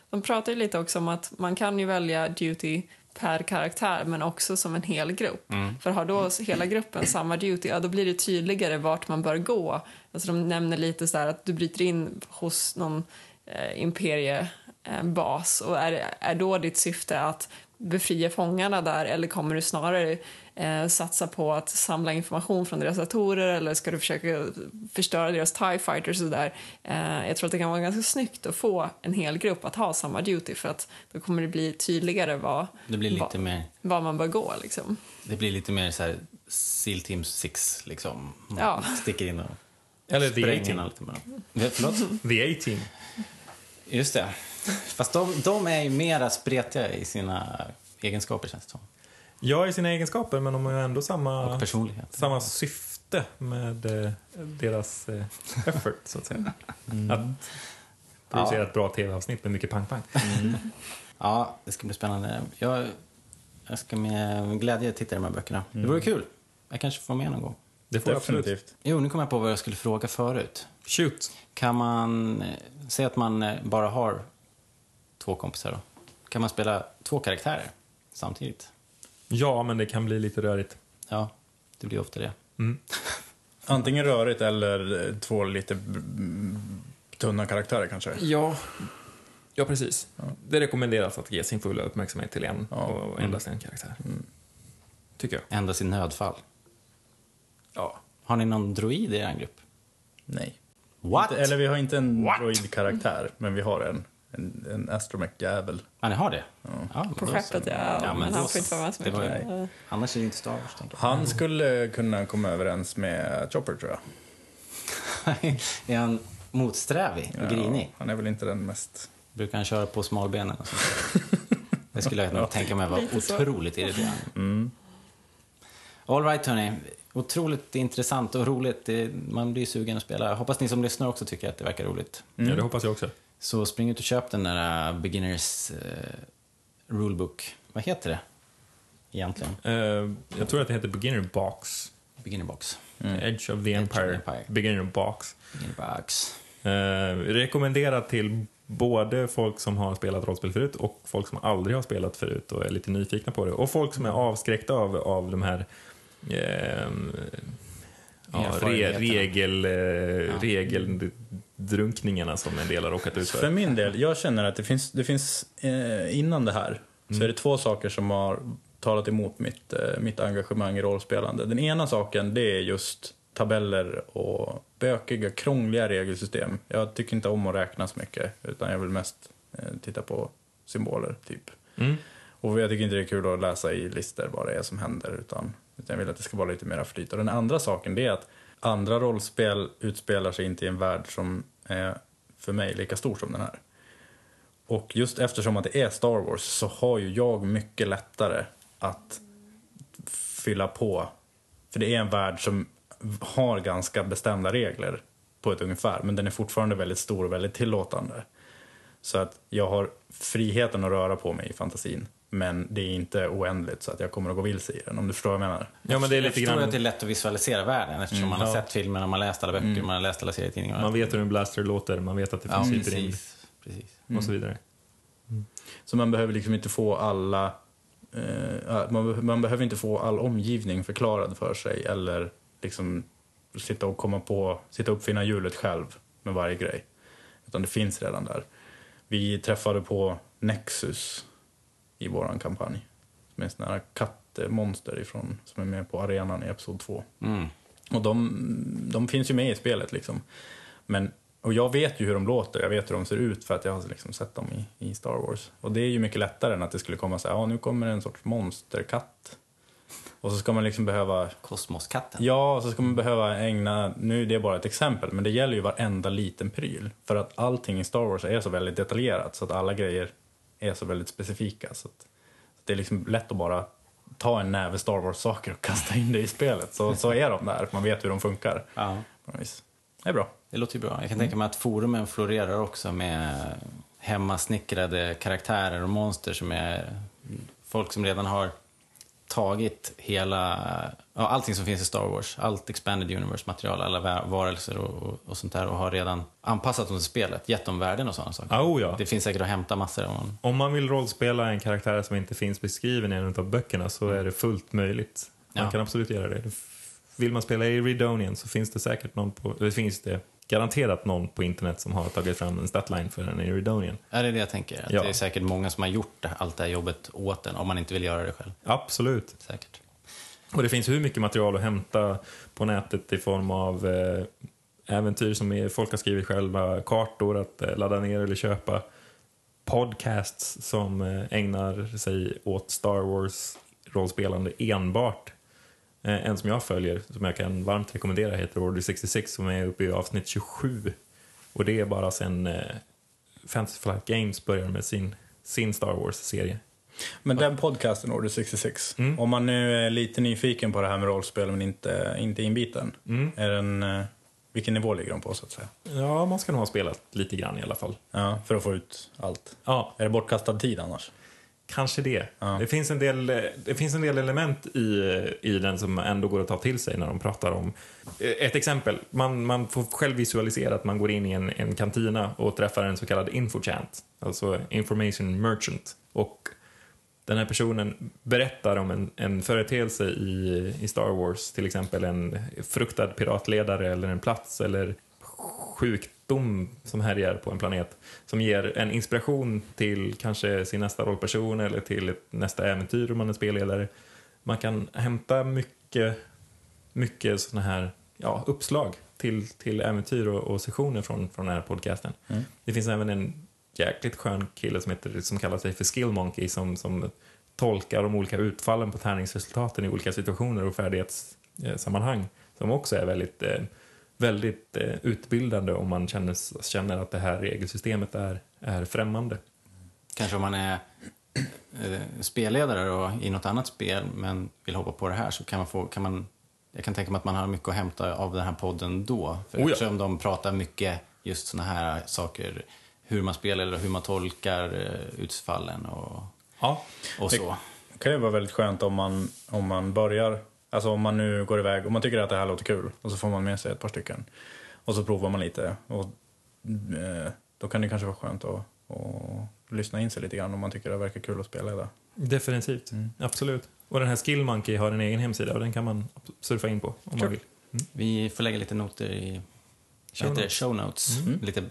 De pratar ju lite också om att man kan ju välja duty per karaktär men också som en hel grupp. För har då hela gruppen samma duty, ja då blir det tydligare vart man bör gå. Alltså de nämner lite så att du bryter in hos någon eh, imperiebas och är, är då ditt syfte att befria fångarna där eller kommer du snarare eh, satsa på att samla information från deras datorer eller ska du försöka förstöra deras TIE fighters och där. Eh, jag tror att det kan vara ganska snyggt att få en hel grupp att ha samma duty för att då kommer det bli tydligare vad, Det blir lite vad, mer, vad man bör gå liksom. det blir lite mer så här Seal Team 6 liksom. Man Ja. Sticker in och Eller The spränger A-Team. allt Förlåt? The A-Team. Just det. Fast de, de är ju mera spretiga i sina egenskaper känns det som. Ja, i sina egenskaper, men de har ju ändå samma, samma syfte med eh, deras eh, effort, så att säga. Att producera ett bra tv-avsnitt med mycket pang-pang. Ja, det ska bli spännande. Jag, jag ska med glädje titta i de här böckerna. Det vore kul. Jag kanske får med någon gång. Det får jag absolut. Definitivt. Jo, nu kom jag på vad jag skulle fråga förut. Shoot. Kan man eh, säga att man bara har två kompisar då? Kan man spela två karaktärer samtidigt? Ja, men det kan bli lite rörigt. Ja, det blir ofta det. Antingen rörigt eller eh, två lite tunna karaktärer kanske. Ja, ja precis. Det rekommenderas att ge sin fulla uppmärksamhet till en Ja. och endast en karaktär. Tycker jag. Endast i nödfall. Ja. Har ni någon droid i er grupp? Nej. What? Inte, eller vi har inte en droid-karaktär, men vi har en. En, en astromech-jävel. Ja, ni har det? Ja. då skeppet, så. ja. men han får inte vara med så ju- mycket. Annars är det inte Star Wars, tänker Han skulle kunna komma överens med Chopper, tror jag. jag. är han motsträvig och grinig? han är väl inte den mest... Brukar han köra på smalbenen och sånt? Det skulle jag nog tänka mig var otroligt irriterande. All right, hörni. Otroligt intressant och roligt. Man blir sugen att spela. Jag hoppas ni som lyssnar också tycker att det verkar roligt. ja, det hoppas jag också. Så spring ut och köp den där uh, Beginners uh, Rulebook. Vad heter det egentligen? Eh, jag tror att det heter Beginner Box. Beginner Box. Edge of the Empire. Empire. Beginner Box. Beginner Box. Eh, rekommenderat till både folk som har spelat rollspel förut och folk som aldrig har spelat förut och är lite nyfikna på det. Och folk som är avskräckta av, av de här ehm, ja, re, Erfarenheterna. regel, regeldrunkningarna som en del har råkat ut För för. min del, jag känner att det finns, det finns eh, innan det här, så är det två saker som har talat emot mitt, eh, mitt engagemang i rollspelande. Den ena saken, det är just tabeller och bökiga, krångliga regelsystem. Jag tycker inte om att räkna så mycket, utan jag vill mest eh, titta på symboler, typ. Mm. Och jag tycker inte det är kul att läsa i listor vad det är som händer, utan, utan jag vill att det ska vara lite mer flyt. Och den andra saken, det är att andra rollspel utspelar sig inte i en värld som är för mig lika stor som den här. Och just eftersom att det är Star Wars så har ju jag mycket lättare att fylla på. För det är en värld som har ganska bestämda regler på ett ungefär, men den är fortfarande väldigt stor och väldigt tillåtande. Så att jag har friheten att röra på mig i fantasin, men det är inte oändligt så att jag kommer att gå vilse i den, om du förstår vad jag menar. Ja, men det är jag lite förstår grann, att det är lätt att visualisera världen eftersom man har ja. sett filmerna, man har läst alla böcker, man har läst alla serietidningar. man vet hur en blaster låter, man vet att det ja, finns hyperrymd precis. precis. och så vidare. Så man behöver liksom inte få alla... Eh, man, man behöver inte få all omgivning förklarad för sig eller liksom sitta och komma på, sitta och uppfinna hjulet själv med varje grej. Utan det finns redan där. Vi träffade på Nexus i vår kampanj. Som är en sån här kattmonster ifrån, som är med på arenan i Episod 2. Mm. Och de, de finns ju med i spelet liksom. Men, och jag vet ju hur de låter, jag vet hur de ser ut för att jag har liksom sett dem i, i Star Wars. Och det är ju mycket lättare än att det skulle komma så här, ja nu kommer en sorts monsterkatt. Och så ska man liksom behöva Kosmoskatten. Ja, och så ska man behöva ägna, nu är det bara ett exempel, men det gäller ju varenda liten pryl. För att allting i Star Wars är så väldigt detaljerat så att alla grejer är så väldigt specifika. Så att det är liksom lätt att bara ta en näve Star Wars-saker och kasta in det i spelet. Så, så är de där, man vet hur de funkar. Ja. Det är bra. Det låter ju bra. Jag kan tänka mig att forumen florerar också med hemmasnickrade karaktärer och monster som är folk som redan har tagit hela, ja, allting som finns i Star Wars, allt Expanded Universe-material, alla varelser och, och, och sånt där och har redan anpassat dem till spelet, gett dem värden och sådana saker. Oh, ja. Det finns säkert att hämta massor om man... Om man vill rollspela en karaktär som inte finns beskriven i en av böckerna så är det fullt möjligt. Man Ja. kan absolut göra det. Vill man spela i Redonian så finns det säkert någon på, det finns det garanterat någon på internet som har tagit fram en statline för den i Redonian. Är det det jag tänker? Att Ja. Det är säkert många som har gjort det, allt det här jobbet åt en, om man inte vill göra det själv. Absolut. Säkert. Och det finns hur mycket material att hämta på nätet i form av eh, äventyr som folk har skrivit själva, kartor att eh, ladda ner eller köpa, podcasts som eh, ägnar sig åt Star Wars rollspelande enbart. Eh, en som jag följer, som jag kan varmt rekommendera, heter Order 66 som är uppe i avsnitt 27. Och det är bara sen eh, Fantasy Flight Games började med sin, sin Star Wars-serie. Men den podcasten, Order 66, Mm. om man nu är lite nyfiken på det här med rollspel men inte, inte inbiten, Mm. är den, eh, vilken nivå ligger de på så att säga? Ja, man ska nog ha spelat lite grann i alla fall. Ja, för att få ut allt. Ja, Är det bortkastad tid annars? Kanske det. Ja. Det, finns en del, det finns en del element i, i den som ändå går att ta till sig när de pratar om... Ett exempel, man, man får själv visualisera att man går in i en, en kantina och träffar en så kallad infochant, alltså information merchant. Och den här personen berättar om en, en företeelse i, i Star Wars, till exempel en fruktad piratledare eller en plats eller sjukdom som härjar på en planet som ger en inspiration till kanske sin nästa rollperson eller till nästa äventyr om man är spelledare. Man kan hämta mycket, mycket sådana här ja, uppslag till, till äventyr och, och sessioner från, från den här podcasten. Det finns även en jäkligt skön kille som, heter, som kallar sig för Skill Monkey som, som tolkar de olika utfallen på tärningsresultaten i olika situationer och färdighetssammanhang som också är väldigt eh, väldigt eh, utbildande om man känner, känner att det här regelsystemet är, är främmande. Kanske om man är eh, spelledare och i något annat spel men vill hoppa på det här så kan man få, kan man, jag kan tänka mig att man har mycket att hämta av den här podden då. För Oh ja. eftersom de pratar mycket just såna här saker, hur man spelar eller hur man tolkar eh, utfallen och, Ja, och så. Det kan ju vara väldigt skönt om man, om man börjar, alltså om man nu går iväg, om man tycker att det här låter kul och så får man med sig ett par stycken. Och så provar man lite och eh, då kan det kanske vara skönt att, att lyssna in sig lite grann om man tycker det verkar kul att spela det. definitivt. Absolut. Och den här Skill Monkey har en egen hemsida och den kan man surfa in på om man Kul. vill. Vi får lägga lite noter i Show notes. Show notes. Lite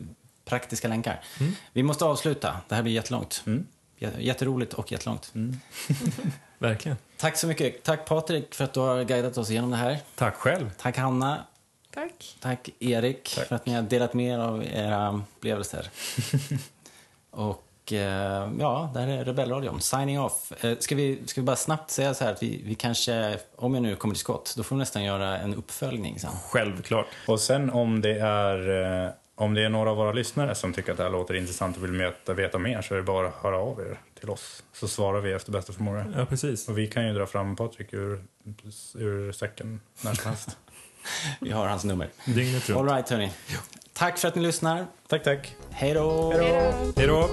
praktiska länkar. Mm. Vi måste avsluta. Det här blir jättelångt. Mm. Jä- Jätteroligt och jättelångt. Verkligen. Tack så mycket. Tack Patrik för att du har guidat oss igenom det här. Tack själv. Tack Hanna. Tack. Tack Erik Tack. för att ni har delat med er av era upplevelser. och eh, ja, det här är Rebellradion. Signing off. Eh, ska, vi, ska vi bara snabbt säga så här att vi, vi kanske, om jag nu kommer till skott, då får vi nästan göra en uppföljning sen. Självklart. Och sen om det är eh, om det är några av våra lyssnare som tycker att det här låter intressant och vill veta, veta mer så är det bara att höra av er till oss. Så svarar vi efter bästa förmåga. Ja, precis. Och vi kan ju dra fram Patrik ur, ur säcken när som helst. Vi har hans nummer. Dygnet All runt. right, hörni. Tack för att ni lyssnar. tack, tack. Hej då! Hej då!